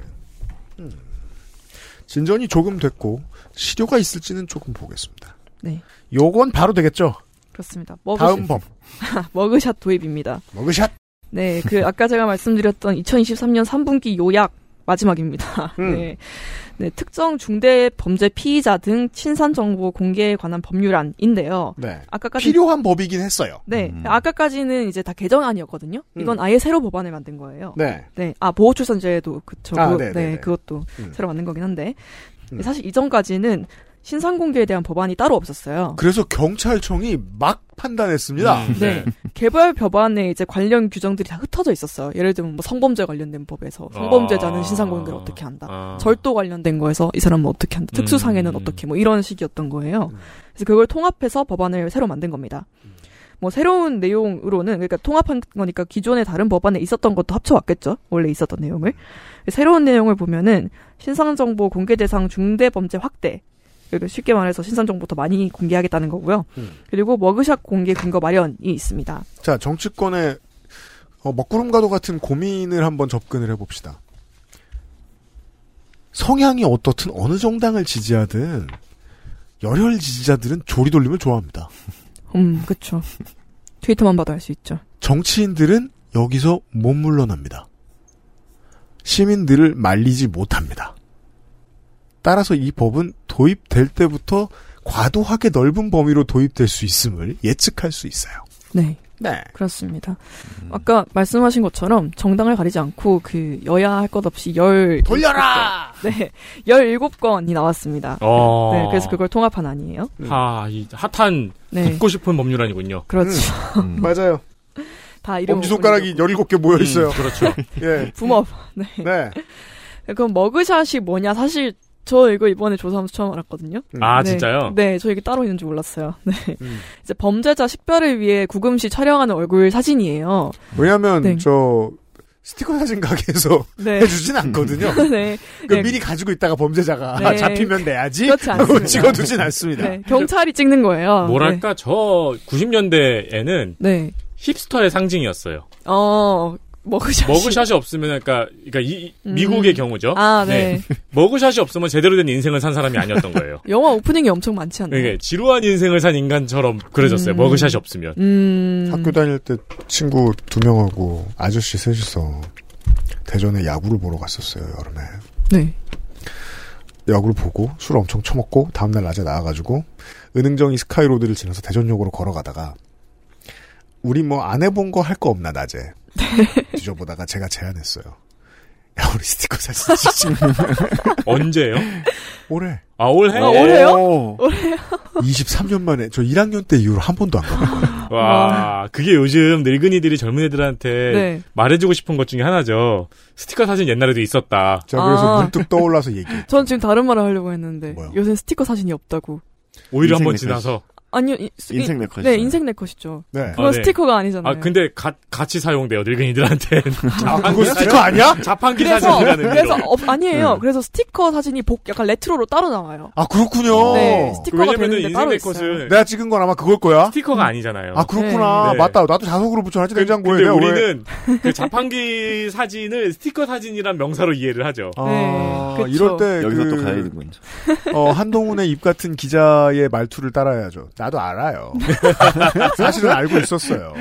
음. 진전이 조금 됐고 실효가 있을지는 조금 보겠습니다. 네 요건 바로 되겠죠. 그렇습니다. 머그샷, 다음 법 머그샷 도입입니다. 머그샷. 네, 그 아까 제가 말씀드렸던 2023년 3분기 요약 마지막입니다. 음. 네. 네, 특정 중대 범죄 피의자 등 친산 정보 공개에 관한 법률안인데요. 네. 아까까지 필요한 법이긴 했어요. 네, 음. 아까까지는 이제 다 개정안이었거든요. 이건 음. 아예 새로 법안을 만든 거예요. 네. 네, 아 보호출산제도 그쵸. 아, 네, 네, 네, 네. 그것도 음. 새로 만든 거긴 한데 음. 사실 이전까지는 신상 공개에 대한 법안이 따로 없었어요. 그래서 경찰청이 막 판단했습니다. 음, 네, 개별 법안에 이제 관련 규정들이 다 흩어져 있었어요. 예를 들면 뭐 성범죄 관련된 법에서 성범죄자는 아. 신상 공개를 어떻게 한다. 아. 절도 관련된 거에서 이 사람은 어떻게 한다. 특수 상해는 음. 어떻게 뭐 이런 식이었던 거예요. 음. 그래서 그걸 통합해서 법안을 새로 만든 겁니다. 뭐 새로운 내용으로는 그러니까 통합한 거니까 기존의 다른 법안에 있었던 것도 합쳐왔겠죠. 원래 있었던 내용을. 새로운 내용을 보면은 신상정보 공개 대상 중대 범죄 확대. 그리고 쉽게 말해서 신상정보 더 많이 공개하겠다는 거고요. 음. 그리고 머그샷 공개 근거 마련이 있습니다. 자, 정치권의 어, 먹구름과도 같은 고민을 한번 접근을 해봅시다. 성향이 어떻든 어느 정당을 지지하든 열혈 지지자들은 조리 돌림을 좋아합니다. 음, 그쵸. 트위터만 봐도 알 수 있죠. 정치인들은 여기서 못 물러납니다. 시민들을 말리지 못합니다. 따라서 이 법은 도입될 때부터 과도하게 넓은 범위로 도입될 수 있음을 예측할 수 있어요. 네. 네. 그렇습니다. 아까 말씀하신 것처럼 정당을 가리지 않고 그 여야 할 것 없이 열 돌려라! 네. 17건이 나왔습니다. 어. 네. 그래서 그걸 통합한 안이에요. 아, 이 핫한 네. 붙고 싶은 법률안이군요. 그렇죠. 음. 맞아요. 다 이름 엄지 손가락이 17개 모여 있어요. 음, 그렇죠. 예. 붐업. 네. 네. 그럼 머그샷이 뭐냐? 사실 저 이거 이번에 조사하면서 처음 알았거든요. 아, 네. 진짜요? 네, 저 이게 따로 있는 줄 몰랐어요. 네. 음. 이제 범죄자 식별을 위해 구금시 촬영하는 얼굴 사진이에요. 왜냐면 네. 저 스티커 사진 가게에서 네. 해주진 않거든요. 네. 그 네. 미리 가지고 있다가 범죄자가 네. 잡히면 내야지 않습니다. 찍어두진 않습니다. 네, 경찰이 찍는 거예요. 뭐랄까, 저 90년대에는 네. 힙스터의 상징이었어요. 어, 머그샷이. 머그샷이 없으면, 그러니까, 그러니까 이, 미국의 음. 경우죠. 아, 네. 머그샷이 없으면 제대로 된 인생을 산 사람이 아니었던 거예요. 영화 오프닝이 엄청 많지 않나요? 그러니까 지루한 인생을 산 인간처럼 그려졌어요. 음. 머그샷이 없으면. 음. 학교 다닐 때 친구 두 명하고 아저씨 셋이서 대전에 야구를 보러 갔었어요 여름에. 네. 야구를 보고 술 엄청 처먹고 다음날 낮에 나와가지고 은흥정이 스카이로드를 지나서 대전역으로 걸어가다가 우리 뭐 안 해본 거 할 거 없나 낮에 뒤져보다가 제가 제안했어요. 야 우리 스티커 사진 찍지. 언제요? 올해. 아, 올해? 아, 올해요? 오. 23년 만에 저 1학년 때 이후로 한 번도 안 가봤거든요. 와, 그게 요즘 늙은이들이 젊은 애들한테 네. 말해주고 싶은 것 중에 하나죠. 스티커 사진 옛날에도 있었다. 자 그래서 아. 문득 떠올라서 얘기해. 전 지금 다른 말을 하려고 했는데 뭐요? 요새 스티커 사진이 없다고. 오히려 한번. 지나서. 아니요, 이, 인생 이- 네컷이죠. 네, 인생 네컷이죠. 네. 그건 아, 네. 스티커가 아니잖아요. 아, 근데 가, 같이 사용돼요, 늙은이들한테. 아, 그거 스티커 아니야? 자판기 사진이라는 그래서. 어, 아니에요. 네. 그래서 스티커 사진이 복 약간 retro로 따로 나와요. 아 그렇군요. 네, 스티커가 되는데 인생 따로. 것은 내가 찍은 건 아마 그걸 거야. 스티커가 아니잖아요. 아 그렇구나. 네. 맞다. 나도 자석으로 붙여놨지 그- 냉장고에. 근데 우리는 그 자판기 사진을 스티커 사진이란 명사로 이해를 하죠. 아, 네. 이럴 때 여기서 그, 또 가야 되는 거죠. 어, 한동훈의 입 같은 기자의 말투를 따라야죠. 나도 알아요. 사실은 알고 있었어요.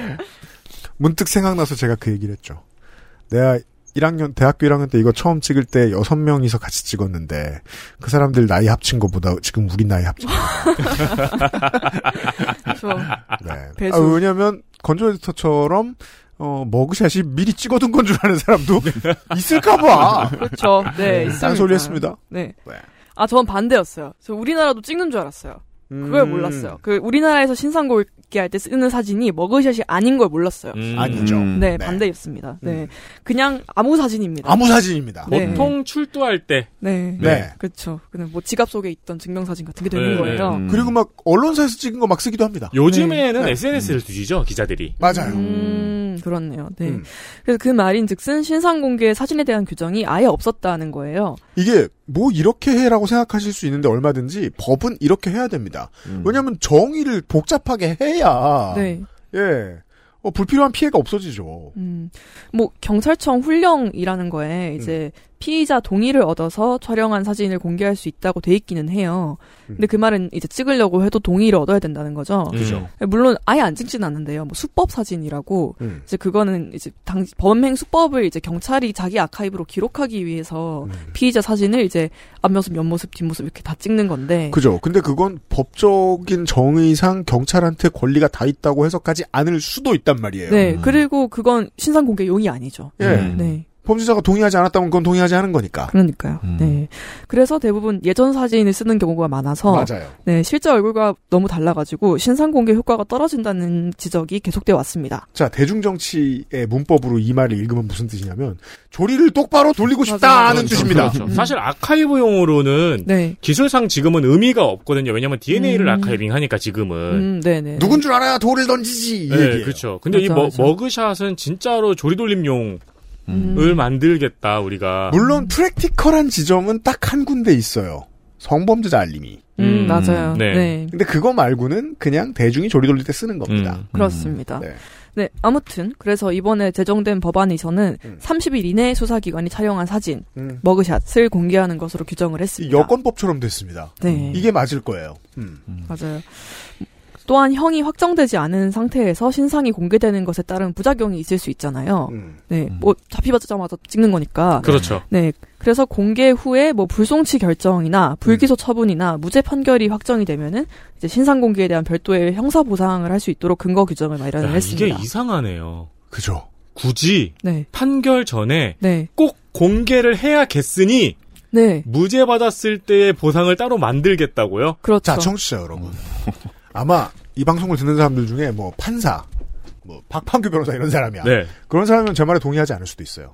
문득 생각나서 제가 그 얘기를 했죠. 내가 1학년, 대학교 1학년 때 이거 처음 찍을 때 6명이서 같이 찍었는데, 그 사람들 나이 합친 것보다 지금 우리 나이 합친 거. 그렇죠. 네. 아, 왜냐면, 건조 에디터처럼, 어, 머그샷이 미리 찍어둔 건 줄 아는 사람도 있을까봐. 그렇죠. 네, 있습니다. 딴소리 했습니다. 네. 네. 아, 전 반대였어요. 저 우리나라도 찍는 줄 알았어요. 그걸 음. 몰랐어요. 그 우리나라에서 신상 공개할 때 쓰는 사진이 머그샷이 아닌 걸 몰랐어요. 음. 아니죠. 음. 네, 네. 반대였습니다. 네. 그냥 아무 사진입니다. 아무 사진입니다. 네. 보통 출두할 때 네. 네. 그렇죠. 그냥 뭐 지갑 속에 있던 증명사진 같은 게 되는 네, 거예요. 음. 그리고 막 언론사에서 찍은 거 막 쓰기도 합니다. 요즘에는 네. SNS를 뒤지죠 기자들이. 맞아요. 음, 그렇네요. 네. 음. 그래서 그 말인 즉슨 신상 공개 사진에 대한 규정이 아예 없었다는 거예요. 이게 뭐 이렇게 해라고 생각하실 수 있는데 얼마든지 법은 이렇게 해야 됩니다. 음. 왜냐하면 정의를 복잡하게 해야 네. 예 어, 불필요한 피해가 없어지죠. 음, 뭐 경찰청 훈령이라는 거에 이제 피의자 동의를 얻어서 촬영한 사진을 공개할 수 있다고 돼 있기는 해요. 근데 그 말은 이제 찍으려고 해도 동의를 얻어야 된다는 거죠. 그죠. 물론 아예 안 찍진 않는데요. 뭐 수법 사진이라고 음. 이제 그거는 이제 당 범행 수법을 이제 경찰이 자기 아카이브로 기록하기 위해서 음. 피의자 사진을 이제 앞모습, 옆모습, 뒷모습 이렇게 다 찍는 건데. 그죠. 근데 그건 법적인 정의상 경찰한테 권리가 다 있다고 해석하지 않을 수도 있단 말이에요. 네. 음. 그리고 그건 신상 공개용이 아니죠. 예. 음. 네. 범죄자가 동의하지 않았다면 그건 동의하지 않은 거니까. 그러니까요. 네. 그래서 대부분 예전 사진을 쓰는 경우가 많아서 맞아요. 네, 실제 얼굴과 너무 달라가지고 신상 공개 효과가 떨어진다는 지적이 계속돼 왔습니다. 자, 대중 정치의 문법으로 이 말을 읽으면 무슨 뜻이냐면 조리를 똑바로 돌리고 싶다는 그렇죠, 뜻입니다. 그렇죠. 사실 아카이브용으로는 네. 기술상 지금은 의미가 없거든요. 왜냐면 DNA를 음. 아카이빙 하니까 지금은. 음, 네네. 누군 줄 알아야 돌을 던지지. 이 네. 그렇죠. 근데 이 맞아, 머, 맞아. 머그샷은 진짜로 조리 돌림용 을 음. 만들겠다 우리가. 물론 프랙티컬한 지점은 딱 한 군데 있어요. 성범죄자 알림이. 음, 맞아요. 네. 네. 근데 그거 말고는 그냥 대중이 조리 돌릴 때 쓰는 겁니다. 음. 그렇습니다. 네. 네, 아무튼 그래서 이번에 제정된 법안에서는 음. 30일 이내에 수사기관이 촬영한 사진, 음. 머그샷을 공개하는 것으로 규정을 이 했습니다. 여권법처럼 됐습니다. 네. 이게 맞을 거예요. 음. 맞아요. 또한 형이 확정되지 않은 상태에서 신상이 공개되는 것에 따른 부작용이 있을 수 있잖아요. 음. 네, 뭐 잡히자마자 찍는 거니까. 그렇죠. 네, 그래서 공개 후에 뭐 불송치 결정이나 불기소 처분이나 무죄 판결이 확정이 되면은 이제 신상 공개에 대한 별도의 형사 보상을 할 수 있도록 근거 규정을 마련을 야, 했습니다. 이게 이상하네요. 그죠. 굳이 네, 판결 전에 네, 꼭 공개를 해야겠으니 네, 무죄 받았을 때의 보상을 따로 만들겠다고요? 그렇죠. 자, 청취자 여러분. 아마 이 방송을 듣는 사람들 중에 뭐 판사, 뭐 박판규 변호사 이런 사람이야. 네. 그런 사람은 제 말에 동의하지 않을 수도 있어요.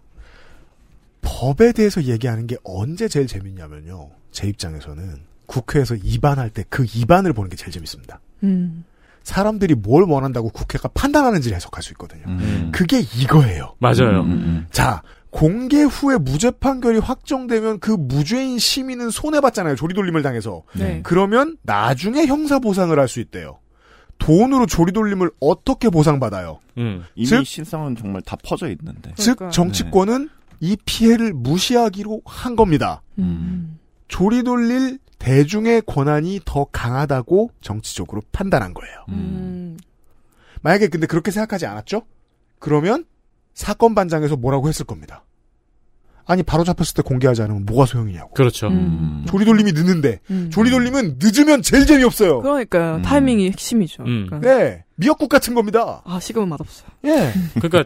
법에 대해서 얘기하는 게 언제 제일 재밌냐면요. 제 입장에서는 국회에서 입안할 때 그 입안을 보는 게 제일 재밌습니다. 음, 사람들이 뭘 원한다고 국회가 판단하는지를 해석할 수 있거든요. 음. 그게 이거예요. 맞아요. 자, 공개 후에 무죄 판결이 확정되면 그 무죄인 시민은 손해봤잖아요. 조리돌림을 당해서. 네. 그러면 나중에 형사 보상을 할 수 있대요. 돈으로 조리돌림을 어떻게 보상받아요? 음. 이미 즉- 신상은 정말 다 퍼져 있는데. 즉 그러니까요. 정치권은 이 피해를 무시하기로 한 겁니다. 음, 조리돌릴 대중의 권한이 더 강하다고 정치적으로 판단한 거예요. 음, 만약에 근데 그렇게 생각하지 않았죠? 그러면 사건 반장에서 뭐라고 했을 겁니다. 아니 바로 잡혔을 때 공개하지 않으면 뭐가 소용이냐고. 그렇죠. 음. 조리돌림이 늦는데 음. 조리돌림은 늦으면 제일 재미없어요. 그러니까요. 음. 타이밍이 핵심이죠. 음. 그러니까. 네, 미역국 같은 겁니다. 아, 식으면 맛없어요. 예. 그러니까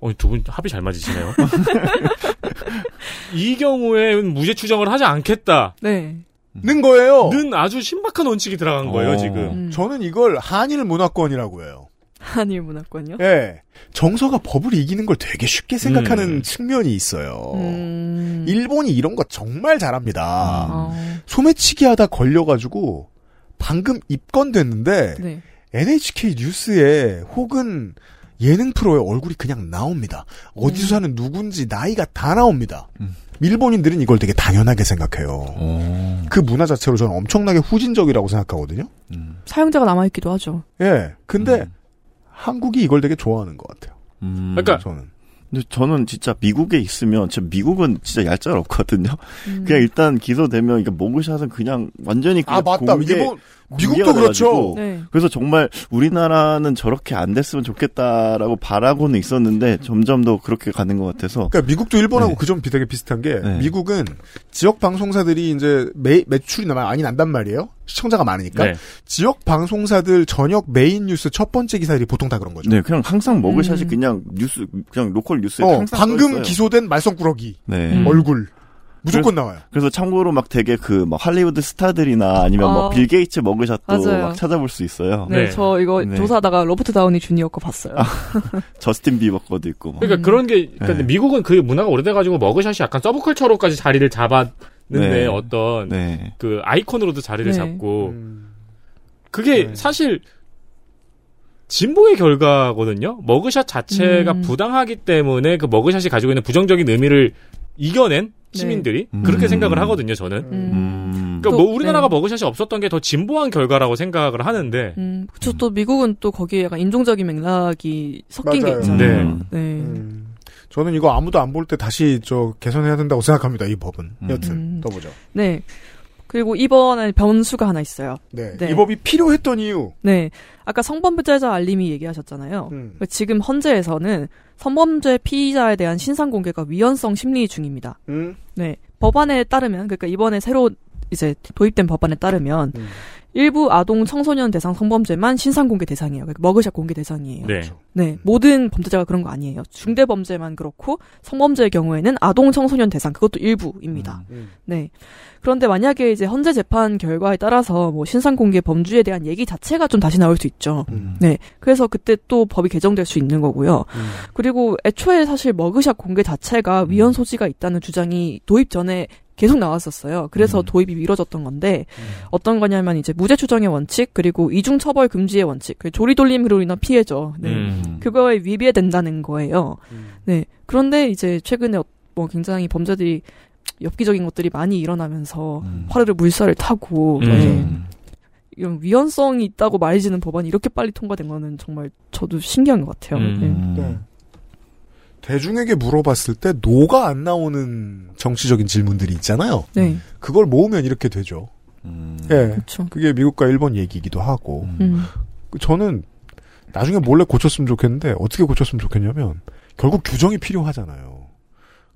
어, 두 분 합이 잘 맞으시네요. 이 경우에는 무죄 추정을 하지 않겠다. 네. 는 거예요. 는 아주 신박한 원칙이 들어간 거예요, 어. 지금. 음. 저는 이걸 한일 문화권이라고 해요. 한일 문화권요? 예. 정서가 법을 이기는 걸 되게 쉽게 생각하는 음. 측면이 있어요. 음. 일본이 이런 거 정말 잘합니다. 어, 소매치기 하다 걸려가지고 방금 입건됐는데 네. NHK 뉴스에 혹은 예능 프로에 얼굴이 그냥 나옵니다. 어디서 음. 사는 누군지 나이가 다 나옵니다. 음. 일본인들은 이걸 되게 당연하게 생각해요. 오. 그 문화 자체로 저는 엄청나게 후진적이라고 생각하거든요. 음. 사용자가 남아있기도 하죠. 예. 근데 음. 한국이 이걸 되게 좋아하는 것 같아요. 음. 그러니까 저는. 근데 저는 진짜 미국에 있으면 진짜 미국은 진짜 얄짤 없거든요. 음. 그냥 일단 기소되면 이게 mugshot은 그냥 완전히 그냥 아 맞다. 공개, 일본 미국도 그렇죠. 네. 그래서 정말 우리나라는 저렇게 안 됐으면 좋겠다라고 바라고는 있었는데 점점 더 그렇게 가는 것 같아서 그러니까 미국도 일본하고 네. 그점 되게 비슷한 게 네. 미국은 지역 방송사들이 이제 매, 매출이 많이 난단 말이에요. 시청자가 많으니까 네. 지역 방송사들 저녁 메인 뉴스 첫 번째 기사들이 보통 다 그런 거죠. 네 그냥 항상 mugshot이 음. 그냥 뉴스 그냥 local 뉴스에 어, 항상 방금. 기소된 말썽꾸러기 네. 음. 얼굴 무조건 나와요. 그래서 참고로 막 되게 그 막 할리우드 스타들이나 아니면 아. 뭐 빌 게이츠 mugshot도 맞아요. 막 찾아볼 수 있어요. 네, 네. 저 이거 네. 조사하다가 로버트 다우니 주니어 거 봤어요. 저스틴 비버 거도 있고. 막. 그러니까 음. 그런 게 그러니까 네. 미국은 그 문화가 오래돼가지고 mugshot이 약간 subculture로까지 자리를 잡았는데 네. 어떤 네. 그 아이콘으로도 자리를 네. 잡고 음. 그게 네. 사실 진보의 결과거든요. 머그샷 자체가 음. 부당하기 때문에 그 머그샷이 가지고 있는 부정적인 의미를 이겨낸 네. 시민들이 음. 그렇게 생각을 하거든요. 저는. 음. 음. 그러니까 또, 뭐 우리나라가 네. 머그샷이 없었던 게 더 진보한 결과라고 생각을 하는데 음, 그쵸. 또 미국은 또 거기에 약간 인종적인 맥락이 섞인 맞아요. 게 있잖아요. 음. 네. 음. 저는 이거 아무도 안 볼 때 다시 저 개선해야 된다고 생각합니다. 이 법은. 음. 여튼 음. 더 보죠. 네. 그리고 이번에 변수가 하나 있어요. 네. 네. 이 법이 필요했던 이유. 네. 아까 성범죄자 알림이 얘기하셨잖아요. 음. 지금 헌재에서는 성범죄 피의자에 대한 신상 공개가 위헌성 심리 중입니다. 음. 네. 법안에 따르면 그러니까 이번에 새로 이제 도입된 법안에 따르면 음. 일부 아동 청소년 대상 성범죄만 신상 공개 대상이에요. 그러니까 머그샷 공개 대상이에요. 네. 네, 모든 범죄자가 그런 거 아니에요. 중대 범죄만 그렇고 성범죄의 경우에는 아동 청소년 대상 그것도 일부입니다. 음. 네. 그런데 만약에 이제 헌재 재판 결과에 따라서 뭐 신상 공개 범주에 대한 얘기 자체가 좀 다시 나올 수 있죠. 음. 네. 그래서 그때 또 법이 개정될 수 있는 거고요. 음. 그리고 애초에 사실 머그샷 공개 자체가 위헌 소지가 있다는 주장이 도입 전에 계속 나왔었어요. 그래서 음. 도입이 미뤄졌던 건데 어떤 거냐면 이제 무죄 추정의 원칙 그리고 이중 처벌 금지의 원칙, 그 조리 돌림으로 인한 피해죠. 네. 음. 그거에 위배된다는 거예요. 음. 네. 그런데 이제 최근에 어- 뭐 굉장히 범죄들이 엽기적인 것들이 많이 일어나면서 음. 화르르 물살을 타고 음. 네. 이런 위헌성이 있다고 말해지는 법안이 이렇게 빨리 통과된 거는 정말 저도 신기한 것 같아요. 음. 네. 네. 대중에게 물어봤을 때 노가 안 나오는 정치적인 질문들이 있잖아요. 네. 그걸 모으면 이렇게 되죠. 음. 예. 그렇죠. 그게 미국과 일본 얘기이기도 하고. 음. 음. 그 저는 나중에 몰래 고쳤으면 좋겠는데 어떻게 고쳤으면 좋겠냐면 결국 규정이 필요하잖아요.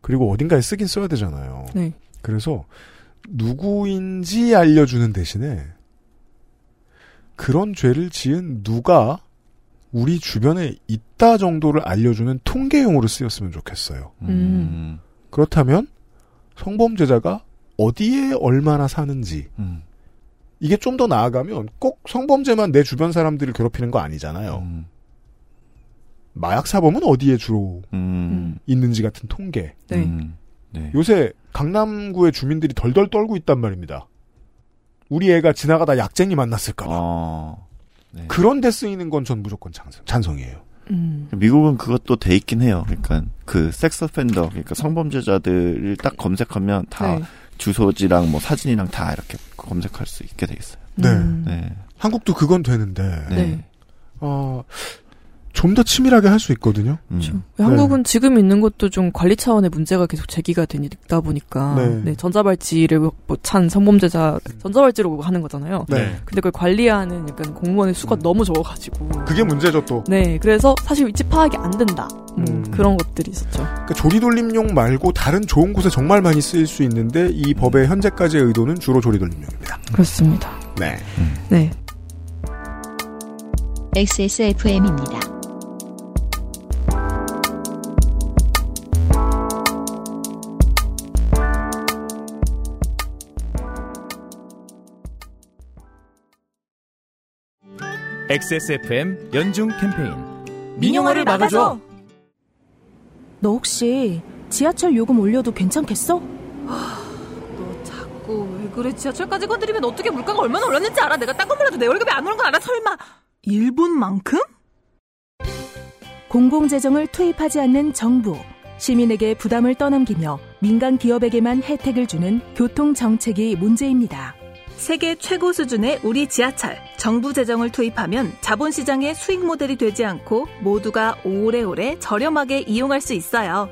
그리고 어딘가에 쓰긴 써야 되잖아요. 네. 그래서 누구인지 알려주는 대신에 그런 죄를 지은 누가 우리 주변에 있다 정도를 알려주는 통계용으로 쓰였으면 좋겠어요. 음. 그렇다면 성범죄자가 어디에 얼마나 사는지 음. 이게 좀 더 나아가면 꼭 성범죄만 내 주변 사람들을 괴롭히는 거 아니잖아요. 음. 마약 사범은 어디에 주로 음. 있는지 같은 통계. 네. 음. 네. 요새 강남구의 주민들이 덜덜 떨고 있단 말입니다. 우리 애가 지나가다 약쟁이 만났을까봐. 어. 네. 그런데 쓰이는 건 전 무조건 찬성, 찬성이에요. 음. 미국은 그것도 돼 있긴 해요. 그러니까 그 섹스 팬더, 그러니까 성범죄자들을 딱 검색하면 다 네. 주소지랑 뭐 사진이랑 다 이렇게 검색할 수 있게 돼 있어요. 네. 음. 네. 한국도 그건 되는데, 네. 네. 어, 좀 더 치밀하게 할 수 있거든요. 음. 그렇죠. 한국은 지금 있는 것도 좀 관리 차원의 문제가 계속 제기가 되다 보니까 네. 네. 전자발찌를 뭐찬 성범죄자 전자발찌로 하는 거잖아요. 네. 근데 그걸 관리하는 약간 공무원의 수가 너무 적어가지고 그게 문제죠, 또. 네 그래서 사실 위치 파악이 안 된다 뭐 음. 그런 것들이 있었죠. 그러니까 조리돌림용 말고 다른 좋은 곳에 정말 많이 쓰일 수 있는데 이 법의 현재까지의 의도는 주로 조리돌림용입니다. 그렇습니다. 네. 네. XSFM입니다. XSFM 연중 캠페인 민영화를 막아줘. 너 혹시 지하철 요금 올려도 괜찮겠어? 너 자꾸 왜 그래? 지하철까지 건드리면 어떻게 물가가 얼마나 올랐는지 알아? 내가 딴 건 몰라도 내 월급이 안 오른 건 알아? 설마 일본만큼? 공공재정을 투입하지 않는 정부, 시민에게 부담을 떠넘기며 민간 기업에게만 혜택을 주는 교통 정책이 문제입니다. 세계 최고 수준의 우리 지하철. 정부 재정을 투입하면 자본시장의 수익 모델이 되지 않고 모두가 오래오래 저렴하게 이용할 수 있어요.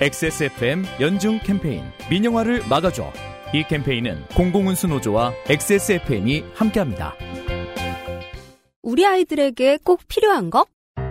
XSFM 연중 캠페인 민영화를 막아줘. 이 캠페인은 공공운수 노조와 XSFM이 함께합니다. 우리 아이들에게 꼭 필요한 거?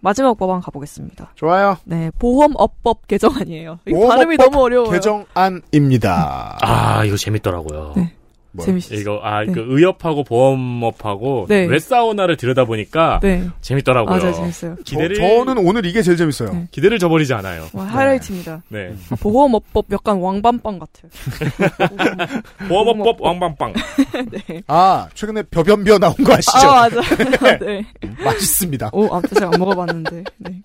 마지막 법안 가보겠습니다. 좋아요. 네, 보험업법 개정안이에요. 이 보험업법 발음이 너무 어려워요. 개정안입니다. 아, 이거 재밌더라고요. 네. 뭐, 재밌어요. 이거 아, 네. 그 의협하고 보험업하고 네. 왜 싸우나를 들여다 보니까 네. 재밌더라고요. 맞아요, 재밌어요. 기대를 저, 는 오늘 이게 제일 재밌어요. 네. 기대를 저버리지 않아요. 와, 하이라이트입니다. 네. 아, 보험업법 약간 왕밤빵 같아요. 보험업법 왕방빵. 네. 아, 최근에 벼변비어 나온 거 아시죠? 아, 맞아요. 네. 맛있습니다. 오, 아, 제가 안 먹어봤는데. 네.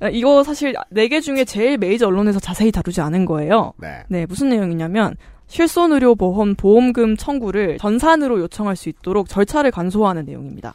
아, 이거 사실 네 개 중에 제일 메이저 언론에서 자세히 다루지 않은 거예요. 네. 무슨 내용이냐면 실손의료보험 보험금 청구를 전산으로 요청할 수 있도록 절차를 간소화하는 내용입니다.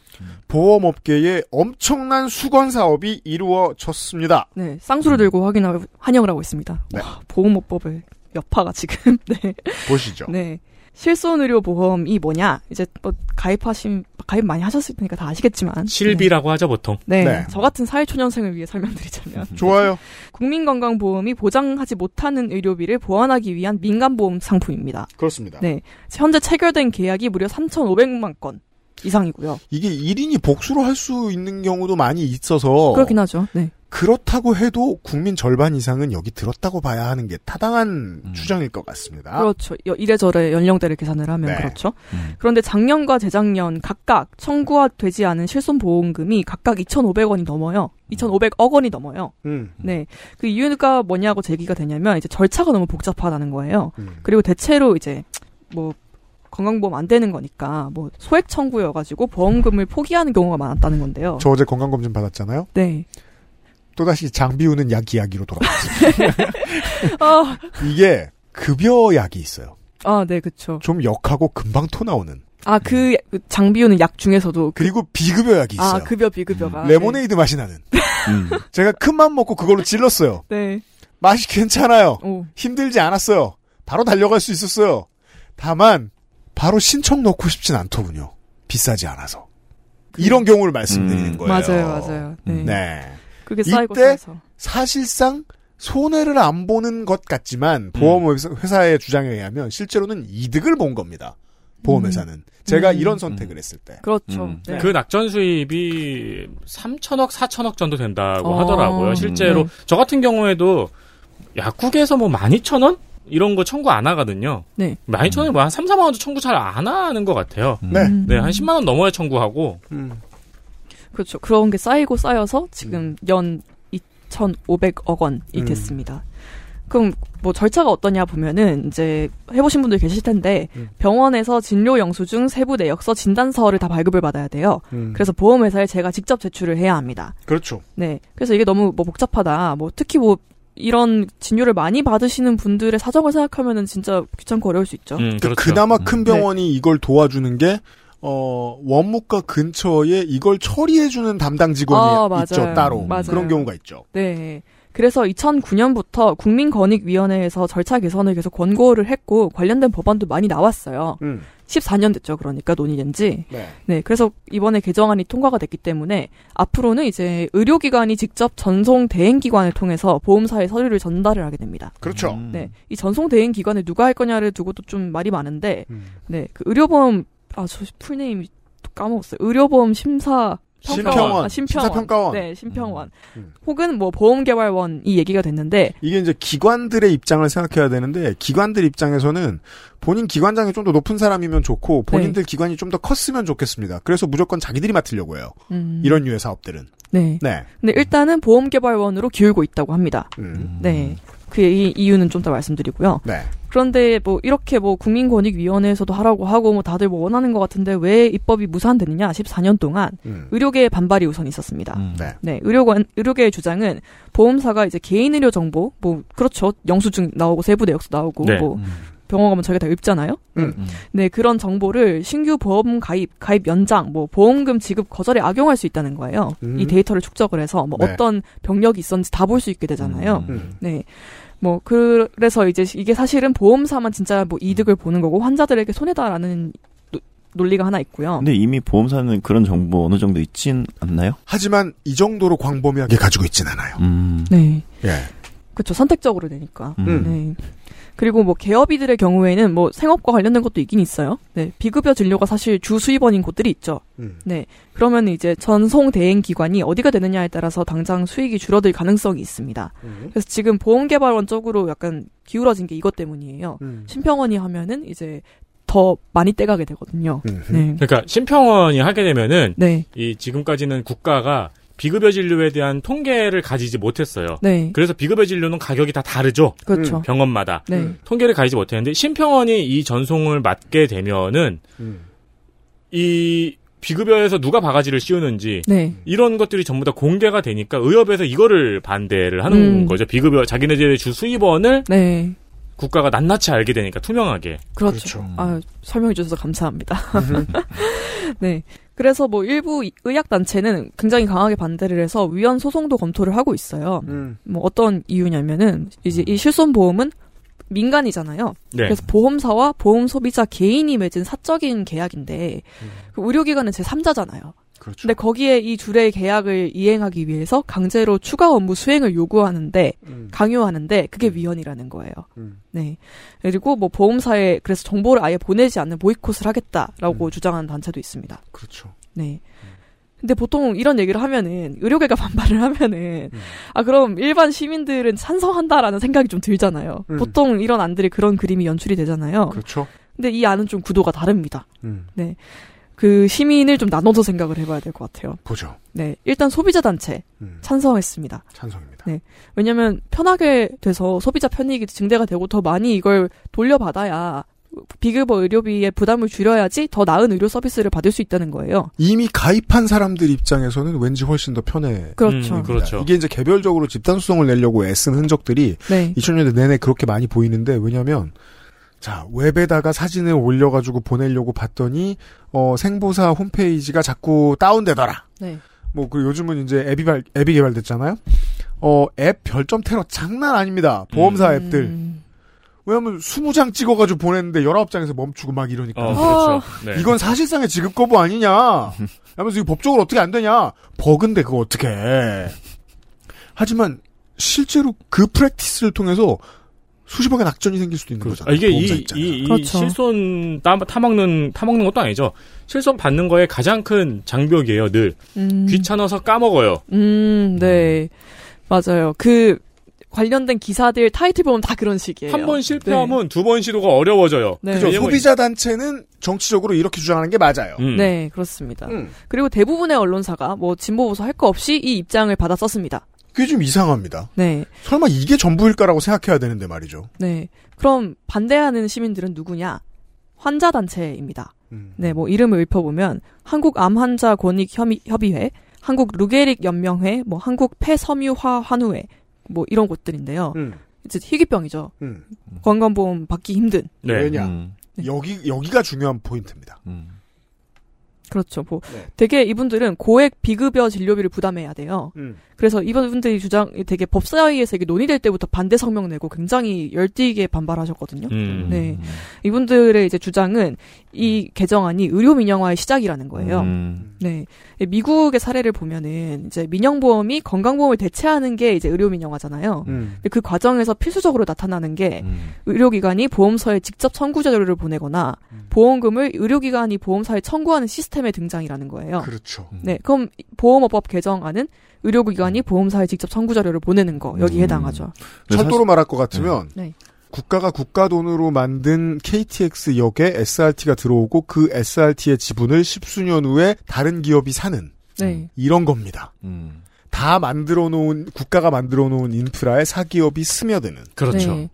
보험업계에 엄청난 수건 사업이 이루어졌습니다. 네, 쌍수를 들고 확인하고 환영을 하고 있습니다. 네. 와, 보험업법의 여파가 지금. 네. 보시죠. 네. 실손의료보험이 뭐냐? 이제 뭐 가입하신 가입 많이 하셨을 테니까 다 아시겠지만 실비라고 하죠 보통. 네. 네. 저 같은 사회초년생을 위해 설명드리자면 좋아요. 국민건강보험이 보장하지 못하는 의료비를 보완하기 위한 민간보험 상품입니다. 그렇습니다. 네. 현재 체결된 계약이 무려 3,500만 건 이상이고요. 이게 1인이 복수로 할 수 있는 경우도 많이 있어서 그렇긴 하죠. 네. 그렇다고 해도 국민 절반 이상은 여기 들었다고 봐야 하는 게 타당한 추정일 것 같습니다. 그렇죠. 여- 이래저래 연령대를 계산을 하면 네. 그렇죠. 그런데 작년과 재작년 각각 청구되지 않은 실손보험금이 각각 2,500원이 넘어요. 2,500억 원이 넘어요. 음. 네. 그 이유가 뭐냐고 제기가 되냐면 이제 절차가 너무 복잡하다는 거예요. 음. 그리고 대체로 이제 뭐 건강보험 안 되는 거니까 뭐 소액 청구여가지고 보험금을 포기하는 경우가 많았다는 건데요. 저 어제 건강검진 받았잖아요. 네. 또다시 장 비우는 약 이야기로 돌아왔습니다. 아, 이게 급여 약이 있어요. 아, 네, 그쵸. 좀 역하고 금방 토 나오는. 아, 그 장비우는 약 중에서도. 그 리고 비급여 약이 있어요. 아, 급여, 비급여가. 레모네이드 맛이 나는. 제가 큰 맘 먹고 그걸로 찔렀어요. 네. 맛이 괜찮아요. 오. 힘들지 않았어요. 바로 달려갈 수 있었어요. 다만 바로 신청 넣고 싶진 않더군요. 비싸지 않아서. 이런 경우를 말씀드리는 거예요. 맞아요, 맞아요. 네. 네. 그게 쌓이고 이때 쌓여서. 사실상 손해를 안 보는 것 같지만 보험 회사의 주장에 의하면 실제로는 이득을 본 겁니다. 보험회사는 제가 음. 이런 선택을 했을 때. 그렇죠. 네. 그 낙전 수입이 3천억, 4천억 정도 된다고 어. 하더라고요. 실제로 네. 저 같은 경우에도 약국에서 뭐 12,000원 이런 거 청구 안 하거든요. 네. 12,000원이 뭐한 3, 4만 원도 청구 잘 안 하는 것 같아요. 네. 네, 한 10만 원 넘어야 청구하고. 그렇죠. 그런 게 쌓이고 쌓여서 지금 음. 연 2,500억 원이 음. 됐습니다. 그럼 뭐 절차가 어떠냐 보면은 이제 해보신 분들 계실 텐데 음. 병원에서 진료 영수증, 세부 내역서, 진단서를 다 발급을 받아야 돼요. 음. 그래서 보험회사에 제가 직접 제출을 해야 합니다. 그렇죠. 네. 그래서 이게 너무 뭐 복잡하다. 뭐 특히 뭐 이런 진료를 많이 받으시는 분들의 사정을 생각하면은 진짜 귀찮고 어려울 수 있죠. 음, 그 그렇죠. 그나마 큰 병원이 이걸 도와주는 게 어, 원무과 근처에 이걸 처리해주는 담당 직원이 아, 맞아요. 있죠, 따로. 맞아요. 그런 경우가 있죠. 네. 그래서 2009년부터 국민권익위원회에서 절차 개선을 계속 권고를 했고 관련된 법안도 많이 나왔어요. 음. 14년 됐죠. 그러니까 논의된 지. 네. 네. 그래서 이번에 개정안이 통과가 됐기 때문에 앞으로는 이제 의료기관이 직접 전송 대행기관을 통해서 보험사에 서류를 전달을 하게 됩니다. 그렇죠. 네. 이 전송 대행기관을 누가 할 거냐를 두고도 좀 말이 많은데, 음. 네. 그 의료보험, 아, 저 풀네임 까먹었어요. 의료보험 심사 심평원. 아, 심평원. 심사평가원. 네, 심평원. 음. 혹은 뭐 보험개발원 이 얘기가 됐는데 이게 이제 기관들의 입장을 생각해야 되는데 기관들 입장에서는 본인 기관장이 좀 더 높은 사람이면 좋고 본인들 기관이 좀 더 컸으면 좋겠습니다. 그래서 무조건 자기들이 맡으려고 해요. 음. 이런 류의 사업들은. 네. 네. 근데 일단은 보험개발원으로 기울고 있다고 합니다. 음. 네. 그 이- 이유는 좀 더 말씀드리고요. 네. 그런데 뭐 이렇게 뭐 국민권익위원회에서도 하라고 하고 뭐 다들 뭐 원하는 것 같은데 왜 입법이 무산되느냐? 14년 동안 음. 의료계의 반발이 우선 있었습니다. 네. 네, 의료관 의료계의 주장은 보험사가 이제 개인 의료 정보 뭐 그렇죠 영수증 나오고 세부 내역서 나오고 네. 뭐 병원 가면 저게 다 읊잖아요. 음. 네 그런 정보를 신규 보험 가입 가입 연장 뭐 보험금 지급 거절에 악용할 수 있다는 거예요. 음. 이 데이터를 축적을 해서 뭐 네. 어떤 병력이 있었는지 다 볼 수 있게 되잖아요. 음. 네. 뭐 그래서 이제 이게 사실은 보험사만 진짜 뭐 이득을 보는 거고 환자들에게 손해다라는 노- 논리가 하나 있고요. 근데 이미 보험사는 그런 정보 어느 정도 있진 않나요? 하지만 이 정도로 광범위하게 가지고 있진 않아요. 음. 네. 예. 그렇죠. 선택적으로 되니까. 음. 네. 그리고 뭐 개업이들의 경우에는 뭐 생업과 관련된 것도 있긴 있어요. 네. 비급여 진료가 사실 주 수입원인 곳들이 있죠. 음. 네. 그러면 이제 전송 대행 기관이 어디가 되느냐에 따라서 당장 수익이 줄어들 가능성이 있습니다. 음. 그래서 지금 보험개발원 쪽으로 약간 기울어진 게 이것 때문이에요. 음. 심평원이 하면은 이제 더 많이 떼가게 되거든요. 네. 그러니까 심평원이 하게 되면은 네. 이 지금까지는 국가가 비급여 진료에 대한 통계를 가지지 못했어요. 네. 그래서 비급여 진료는 가격이 다 다르죠. 그렇죠. 음, 병원마다. 네. 통계를 가지지 못했는데 심평원이 이 전송을 맡게 되면은 음. 이 비급여에서 누가 바가지를 씌우는지 네. 이런 것들이 전부 다 공개가 되니까 의협에서 이거를 반대를 하는 음. 거죠. 비급여 자기네들의 주 수입원을 네. 국가가 낱낱이 알게 되니까 투명하게. 그렇죠. 아, 설명해 주셔서 감사합니다. 네. 그래서 뭐 일부 이- 의학 단체는 굉장히 강하게 반대를 해서 위헌 소송도 검토를 하고 있어요. 음. 뭐 어떤 이유냐면은 이제 이 실손 보험은 민간이잖아요. 네. 그래서 보험사와 보험 소비자 개인이 맺은 사적인 계약인데 그 의료기관은 제 3자잖아요. 그렇죠. 근데 거기에 이 둘의 계약을 이행하기 위해서 강제로 추가 업무 수행을 요구하는데 음. 강요하는데 그게 위헌이라는 거예요. 네. 그리고 뭐 보험사에 그래서 정보를 아예 보내지 않는 보이콧을 하겠다라고 주장하는 단체도 있습니다. 그렇죠. 네. 근데 보통 이런 얘기를 하면은 의료계가 반발을 하면은 아 그럼 일반 시민들은 찬성한다라는 생각이 좀 들잖아요. 음. 보통 이런 안들이 그런 그림이 연출이 되잖아요. 그렇죠. 근데 이 안은 좀 구도가 다릅니다. 음. 네. 그 시민을 좀 나눠서 생각을 해봐야 될 것 같아요. 보죠. 네. 일단 소비자 단체 음. 찬성했습니다. 찬성입니다. 네. 왜냐면 편하게 돼서 소비자 편익이 증대가 되고 더 많이 이걸 돌려받아야 비급여 의료비의 부담을 줄여야지 더 나은 의료 서비스를 받을 수 있다는 거예요. 이미 가입한 사람들 입장에서는 왠지 훨씬 더 편해. 그렇죠. 음, 그렇죠. 이게 이제 개별적으로 집단 수송을 내려고 애쓴 흔적들이 네. 2000년대 내내 그렇게 많이 보이는데 왜냐하면 자 웹에다가 사진을 올려가지고 보내려고 봤더니 어, 생보사 홈페이지가 자꾸 다운되더라. 네. 뭐 그 요즘은 이제 앱이 발, 앱이 개발됐잖아요. 어, 앱 별점 테러 장난 아닙니다. 보험사 음. 앱들. 왜냐면 20장 찍어가지고 보냈는데 19장에서 멈추고 막 이러니까. 어, 그렇죠. 네. 이건 사실상의 지급 거부 아니냐. 하면서 이거 법적으로 어떻게 안 되냐. 버그인데 그거 어떻게 해. 하지만 실제로 그 프랙티스를 통해서 수십억의 낙전이 생길 수도 있는 거잖아요. 아, 이게 보험사 이, 입장에서. 이, 이 그렇죠. 실손 따, 타먹는, 타먹는 것도 아니죠. 실손 받는 거에 가장 큰 장벽이에요, 늘. 음. 귀찮아서 까먹어요. 음, 네. 맞아요. 그 관련된 기사들 타이틀 보면 다 그런 식이에요. 한 번 실패하면 두번 시도가 어려워져요. 네. 그죠. 소비자 단체는 정치적으로 이렇게 주장하는 게 맞아요. 음. 네, 그렇습니다. 음. 그리고 대부분의 언론사가 뭐 진보 보수 할 거 없이 이 입장을 받아 썼습니다. 그게 좀 이상합니다. 네. 설마 이게 전부일까라고 생각해야 되는데 말이죠. 네. 그럼 반대하는 시민들은 누구냐? 환자 단체입니다. 음. 네, 뭐 이름을 읊어보면 한국 암환자 권익 협의, 협의회, 한국 루게릭 연명회, 뭐 한국 폐섬유화 환우회, 뭐 이런 곳들인데요. 음. 이제 희귀병이죠. 음. 건강보험 받기 힘든. 네. 왜냐. 음. 여기, 여기가 중요한 포인트입니다. 그렇죠. 뭐 네. 되게 이분들은 고액 비급여 진료비를 부담해야 돼요. 음. 그래서 이분들이 주장 되게 법사위에서 이게 논의될 때부터 반대 성명 내고 굉장히 열띠게 반발하셨거든요. 음. 네. 이분들의 이제 주장은 이 개정안이 의료 민영화의 시작이라는 거예요. 음. 네. 미국의 사례를 보면은 이제 민영보험이 건강보험을 대체하는 게 이제 의료 민영화잖아요. 음. 근데 그 과정에서 필수적으로 나타나는 게 음. 의료기관이 보험서에 직접 청구 자료를 보내거나 보험금을 의료기관이 보험사에 청구하는 시스템의 등장이라는 거예요. 그렇죠. 네, 그럼 보험업법 개정안은 의료기관이 보험사에 직접 청구 자료를 보내는 거 여기 음. 해당하죠. 철도로 말할 것 같으면 네. 국가가 국가 돈으로 만든 KTX 역에 SRT가 들어오고 그 SRT의 지분을 십수년 후에 다른 기업이 사는 네. 이런 겁니다. 음. 다 만들어 놓은 국가가 만들어 놓은 인프라에 사기업이 스며드는 그렇죠. 네.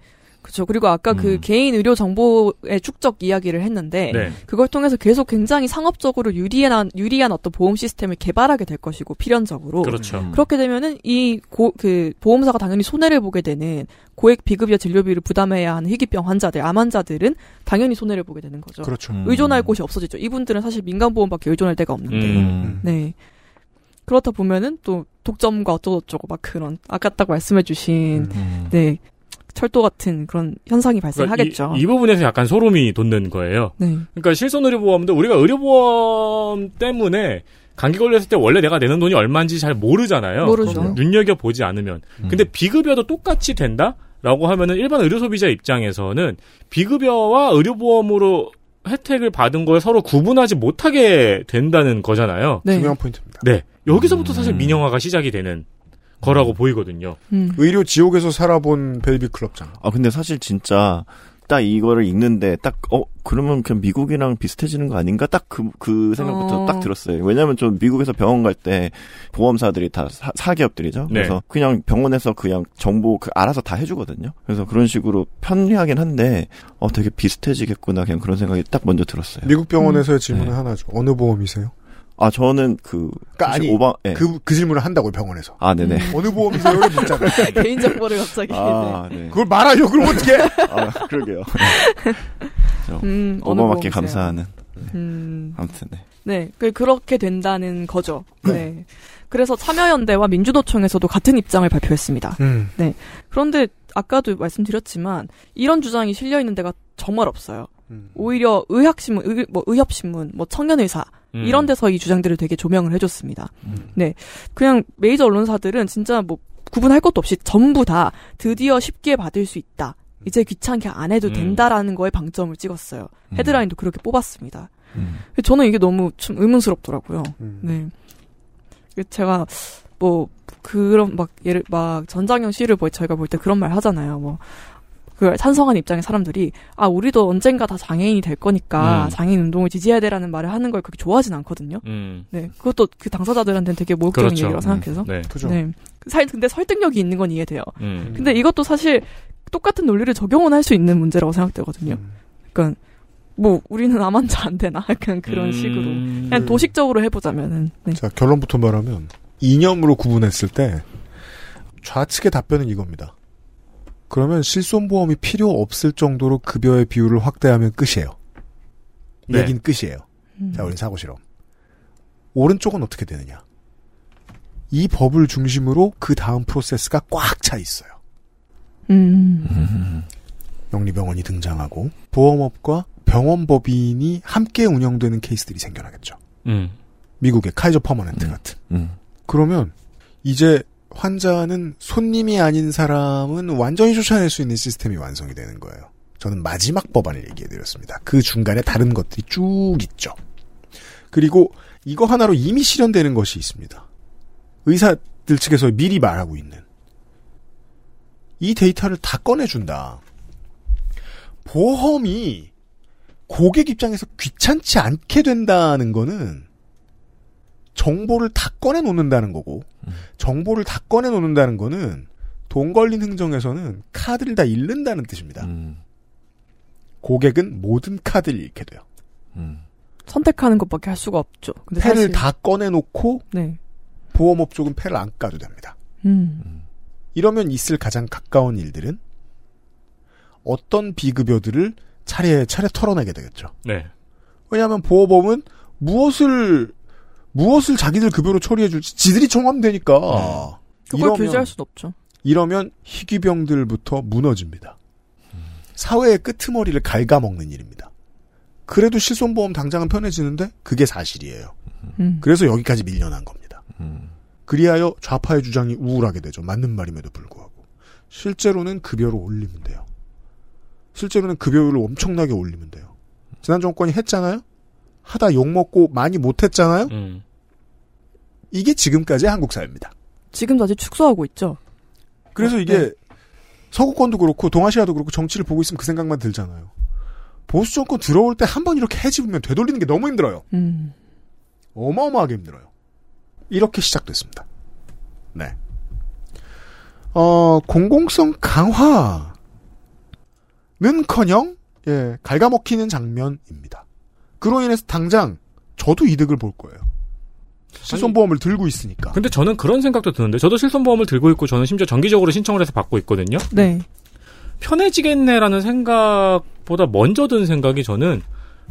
그렇죠. 그리고 아까 그 개인 의료 정보의 축적 이야기를 했는데 네. 그걸 통해서 계속 굉장히 상업적으로 유리한 유리한 어떤 보험 시스템을 개발하게 될 것이고 필연적으로 그렇죠. 그렇게 되면은 이고그 보험사가 당연히 손해를 보게 되는 고액 비급여 진료비를 부담해야 하는 희귀병 환자들, 암 환자들은 당연히 손해를 보게 되는 거죠. 그렇죠. 음. 의존할 곳이 없어지죠. 이분들은 사실 민간 보험밖에 의존할 데가 없는데. 음. 네. 그렇다 보면은 또 독점과 어쩌고저쩌고 막 그런 아까 딱 말씀해주신 음. 네 철도 같은 그런 현상이 발생하겠죠. 그러니까 이, 이 부분에서 약간 소름이 돋는 거예요. 네. 그러니까 실손 의료보험도 우리가 의료보험 때문에 감기 걸렸을 때 원래 내가 내는 돈이 얼마인지 잘 모르잖아요. 모르죠. 눈여겨 보지 않으면. 근데 비급여도 똑같이 된다? 라고 하면은 일반 의료 소비자 입장에서는 비급여와 의료보험으로 혜택을 받은 걸 서로 구분하지 못하게 된다는 거잖아요. 네. 중요한 포인트입니다. 네. 여기서부터 사실 민영화가 시작이 되는 거라고 보이거든요. 음. 의료 지옥에서 살아본 벨비 클럽장. 아 근데 사실 진짜 딱 이거를 읽는데 딱 어 그러면 그냥 미국이랑 비슷해지는 거 아닌가 딱그그 생각부터 어. 딱 들었어요. 왜냐하면 좀 미국에서 병원 갈 때 보험사들이 다 사, 사기업들이죠. 네. 그래서 그냥 병원에서 그냥 정보 그 알아서 다 해주거든요. 그래서 그런 식으로 편리하긴 한데 어 되게 비슷해지겠구나 그냥 그런 생각이 딱 먼저 들었어요. 미국 병원에서의 음. 질문은 네. 하나죠. 어느 보험이세요? 아 저는 그 그러니까 아니 오바 예. 그, 그 질문을 한다고요 병원에서. 아 네네. 어느 보험이세요를 묻잖아요. 개인 정보를 갑자기. 아 네. 그걸 말하려고 그러면 어떡해? 아 그러게요. 음, 어느 오바마께? 감사하는. 음. 아무튼 네. 네, 그 그렇게 된다는 거죠. 네. 그래서 참여연대와 민주노총에서도 같은 입장을 발표했습니다. 음. 네. 그런데 아까도 말씀드렸지만 이런 주장이 실려 있는 데가 정말 없어요. 음. 오히려 의학신문, 의, 뭐 의협신문, 뭐 청년의사 음. 이런 데서 이 주장들을 되게 조명을 해줬습니다. 네, 그냥 메이저 언론사들은 진짜 뭐 구분할 것도 없이 전부 다 드디어 쉽게 받을 수 있다. 이제 귀찮게 안 해도 음. 된다라는 거에 방점을 찍었어요. 음. 헤드라인도 그렇게 뽑았습니다. 음. 저는 이게 너무 좀 의문스럽더라고요. 음. 네. 제가 뭐 그런 막 예를 막 전장현 씨를 뭐 저희가 볼 때 그런 말 하잖아요. 뭐 그걸 찬성한 입장의 사람들이 아 우리도 언젠가 다 장애인이 될 거니까 음. 장애인 운동을 지지해야 돼라는 말을 하는 걸 그렇게 좋아하진 않거든요. 음. 네, 그것도 그 당사자들한테는 되게 모욕적인 그렇죠. 얘기라고 생각해서. 음, 네. 그죠. 네. 살 근데 설득력이 있는 건 이해돼요. 음. 근데 이것도 사실 똑같은 논리를 적용은 할 수 있는 문제라고 생각되거든요. 음. 그러니까 뭐 우리는 암 환자 안 되나 약간 그런 음. 식으로 그냥 도식적으로 해보자면은 네. 자, 결론부터 말하면 이념으로 구분했을 때 좌측의 답변은 이겁니다. 그러면 실손보험이 필요 없을 정도로 급여의 비율을 확대하면 끝이에요. 네. 얘긴 끝이에요. 음. 자, 우린 사고 실험. 오른쪽은 어떻게 되느냐? 이 법을 중심으로 그 다음 프로세스가 꽉 차 있어요. 음. 영리병원이 등장하고 보험업과 병원법인이 함께 운영되는 케이스들이 생겨나겠죠. 음. 미국의 카이저 퍼머넨트 같은. 음. 그러면 이제 환자는 손님이 아닌 사람은 완전히 쫓아낼 수 있는 시스템이 완성이 되는 거예요. 저는 마지막 법안을 얘기해드렸습니다. 그 중간에 다른 것들이 쭉 있죠. 그리고 이거 하나로 이미 실현되는 것이 있습니다. 의사들 측에서 미리 말하고 있는 이 데이터를 다 꺼내준다. 보험이 고객 입장에서 귀찮지 않게 된다는 거는 정보를 다 꺼내 놓는다는 거고 정보를 다 꺼내 놓는다는 거는 돈 걸린 흥정에서는 카드를 다 잃는다는 뜻입니다. 음. 고객은 모든 카드를 잃게 돼요. 음. 선택하는 것밖에 할 수가 없죠. 근데 패를 사실 다 꺼내놓고 네. 보험업 쪽은 패를 안 까도 됩니다. 음. 이러면 있을 가장 가까운 일들은 어떤 비급여들을 차례 차례 털어내게 되겠죠. 네. 왜냐하면 보호법은 무엇을 무엇을 자기들 급여로 처리해 줄지 지들이 정하면 되니까. 네. 그걸 규제할 순 없죠. 이러면 희귀병들부터 무너집니다. 사회의 끄트머리를 갉아먹는 일입니다. 그래도 실손보험 당장은 편해지는데 그게 사실이에요. 음. 그래서 여기까지 밀려난 겁니다. 음. 그리하여 좌파의 주장이 우울하게 되죠. 맞는 말임에도 불구하고. 실제로는 급여를 올리면 돼요. 실제로는 급여율을 엄청나게 올리면 돼요. 지난 정권이 했잖아요? 하다 욕먹고 많이 못했잖아요? 음. 이게 지금까지의 한국 사회입니다. 지금도 아직 축소하고 있죠. 그래서 어, 이게 네. 서구권도 그렇고 동아시아도 그렇고 정치를 보고 있으면 그 생각만 들잖아요. 보수 정권 들어올 때 한 번 이렇게 해집으면 되돌리는 게 너무 힘들어요. 음. 어마어마하게 힘들어요. 이렇게 시작됐습니다. 네. 어, 공공성 강화는 커녕 예, 갉아먹히는 장면입니다. 그로 인해서 당장 저도 이득을 볼 거예요. 실손보험을 들고 있으니까. 근데 저는 그런 생각도 드는데 저도 실손보험을 들고 있고 저는 심지어 정기적으로 신청을 해서 받고 있거든요. 네. 편해지겠네라는 생각보다 먼저 든 생각이 저는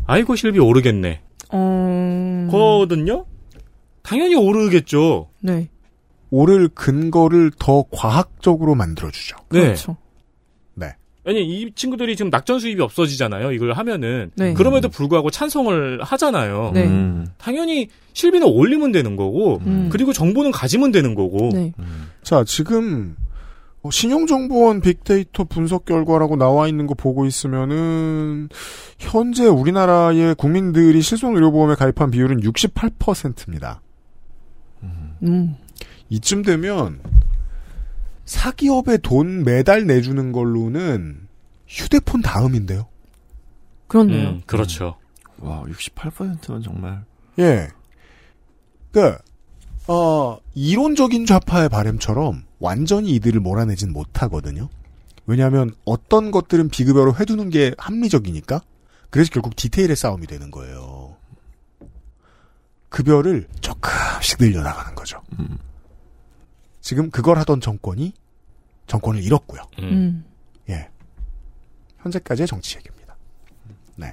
아이고 실비 오르겠네. 어... 거든요. 당연히 오르겠죠. 네. 오를 근거를 더 과학적으로 만들어주죠. 네. 그렇죠. 네. 아니 이 친구들이 지금 낙전 수입이 없어지잖아요. 이걸 하면은 네. 그럼에도 불구하고 찬성을 하잖아요. 네. 음. 당연히 실비는 올리면 되는 거고 음. 그리고 정보는 가지면 되는 거고. 네. 자, 지금 어, 신용정보원 빅데이터 분석 결과라고 나와 있는 거 보고 있으면은 현재 우리나라의 국민들이 실손의료보험에 가입한 비율은 68%입니다. 음. 이쯤 되면 사기업에 돈 매달 내주는 걸로는 휴대폰 다음인데요. 그렇네요. 음, 그렇죠. 와, 68%는 정말. 예. 그, 어, 이론적인 좌파의 바램처럼 완전히 이들을 몰아내진 못하거든요. 왜냐하면 어떤 것들은 비급여로 해두는 게 합리적이니까. 그래서 결국 디테일의 싸움이 되는 거예요. 급여를 조금씩 늘려나가는 거죠. 음. 지금 그걸 하던 정권이 정권을 잃었고요. 음. 예. 현재까지의 정치 얘기입니다. 네.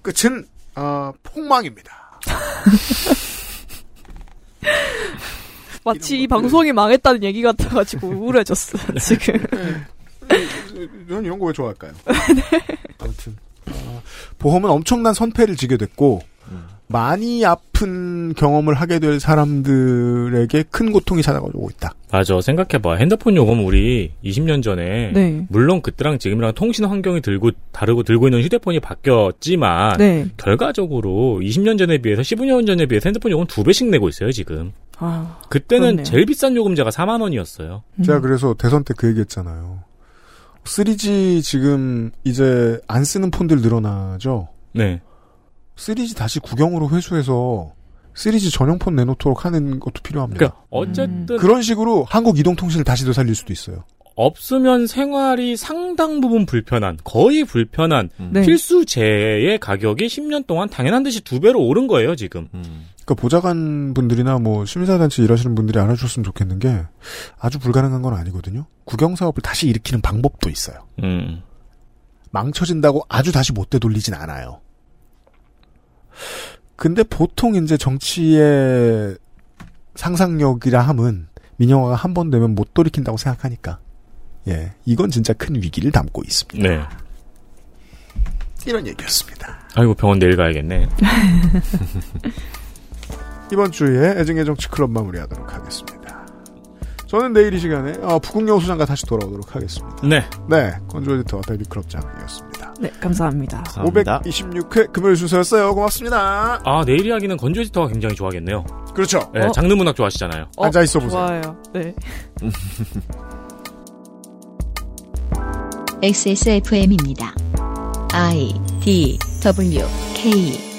끝은 어, 폭망입니다. 마치 이 방송이 망했다는 얘기 같아가지고 우울해졌어 지금. 저는 이런 거 왜 좋아할까요? 아무튼 어, 보험은 엄청난 선패를 지게 됐고 많이 아픈 경험을 하게 될 사람들에게 큰 고통이 찾아오고 있다. 맞아. 생각해봐. 핸드폰 요금 우리 20년 전에 네. 물론 그때랑 지금이랑 통신 환경이 들고 다르고 들고 있는 휴대폰이 바뀌었지만 네. 결과적으로 20년 전에 비해서 15년 전에 비해서 핸드폰 요금 두 배씩 내고 있어요 지금. 아, 그때는 그렇네요. 제일 비싼 요금제가 4만 원이었어요. 제가 그래서 대선 때 그 얘기했잖아요. 3G 지금 이제 안 쓰는 폰들 늘어나죠. 네. 3G 다시 국영으로 회수해서 3G 전용폰 내놓도록 하는 것도 필요합니다. 그러니까 어쨌든 그런 식으로 한국 이동통신을 다시 되살릴 수도 있어요. 없으면 생활이 상당 부분 불편한, 거의 불편한 네. 필수제의 가격이 10년 동안 당연한 듯이 두 배로 오른 거예요, 지금. 그러니까 보좌관 분들이나 뭐 시민사단체 일하시는 분들이 알아주셨으면 좋겠는 게 아주 불가능한 건 아니거든요. 국영 사업을 다시 일으키는 방법도 있어요. 음. 망쳐진다고 아주 다시 못 되돌리진 않아요. 근데 보통 이제 정치의 상상력이라 함은 민영화가 한 번 되면 못 돌이킨다고 생각하니까 예 이건 진짜 큰 위기를 담고 있습니다. 네. 이런 얘기였습니다. 아이고, 병원 내일 가야겠네. 이번 주에 애증의 정치 클럽 마무리하도록 하겠습니다. 저는 내일 이 시간에 어, 부국영 수장과 다시 돌아오도록 하겠습니다. 네. 네, 건조 에디터 데뷔 클럽장이었습니다. 네, 감사합니다. 526회 금요일 순서였어요. 고맙습니다. 아, 내일 이야기는 건조 에디터가 굉장히 좋아하겠네요. 그렇죠. 네, 어? 장르 문학 좋아하시잖아요. 어, 앉아 있어 보세요. 좋아요. 네. XSFM입니다. I D W K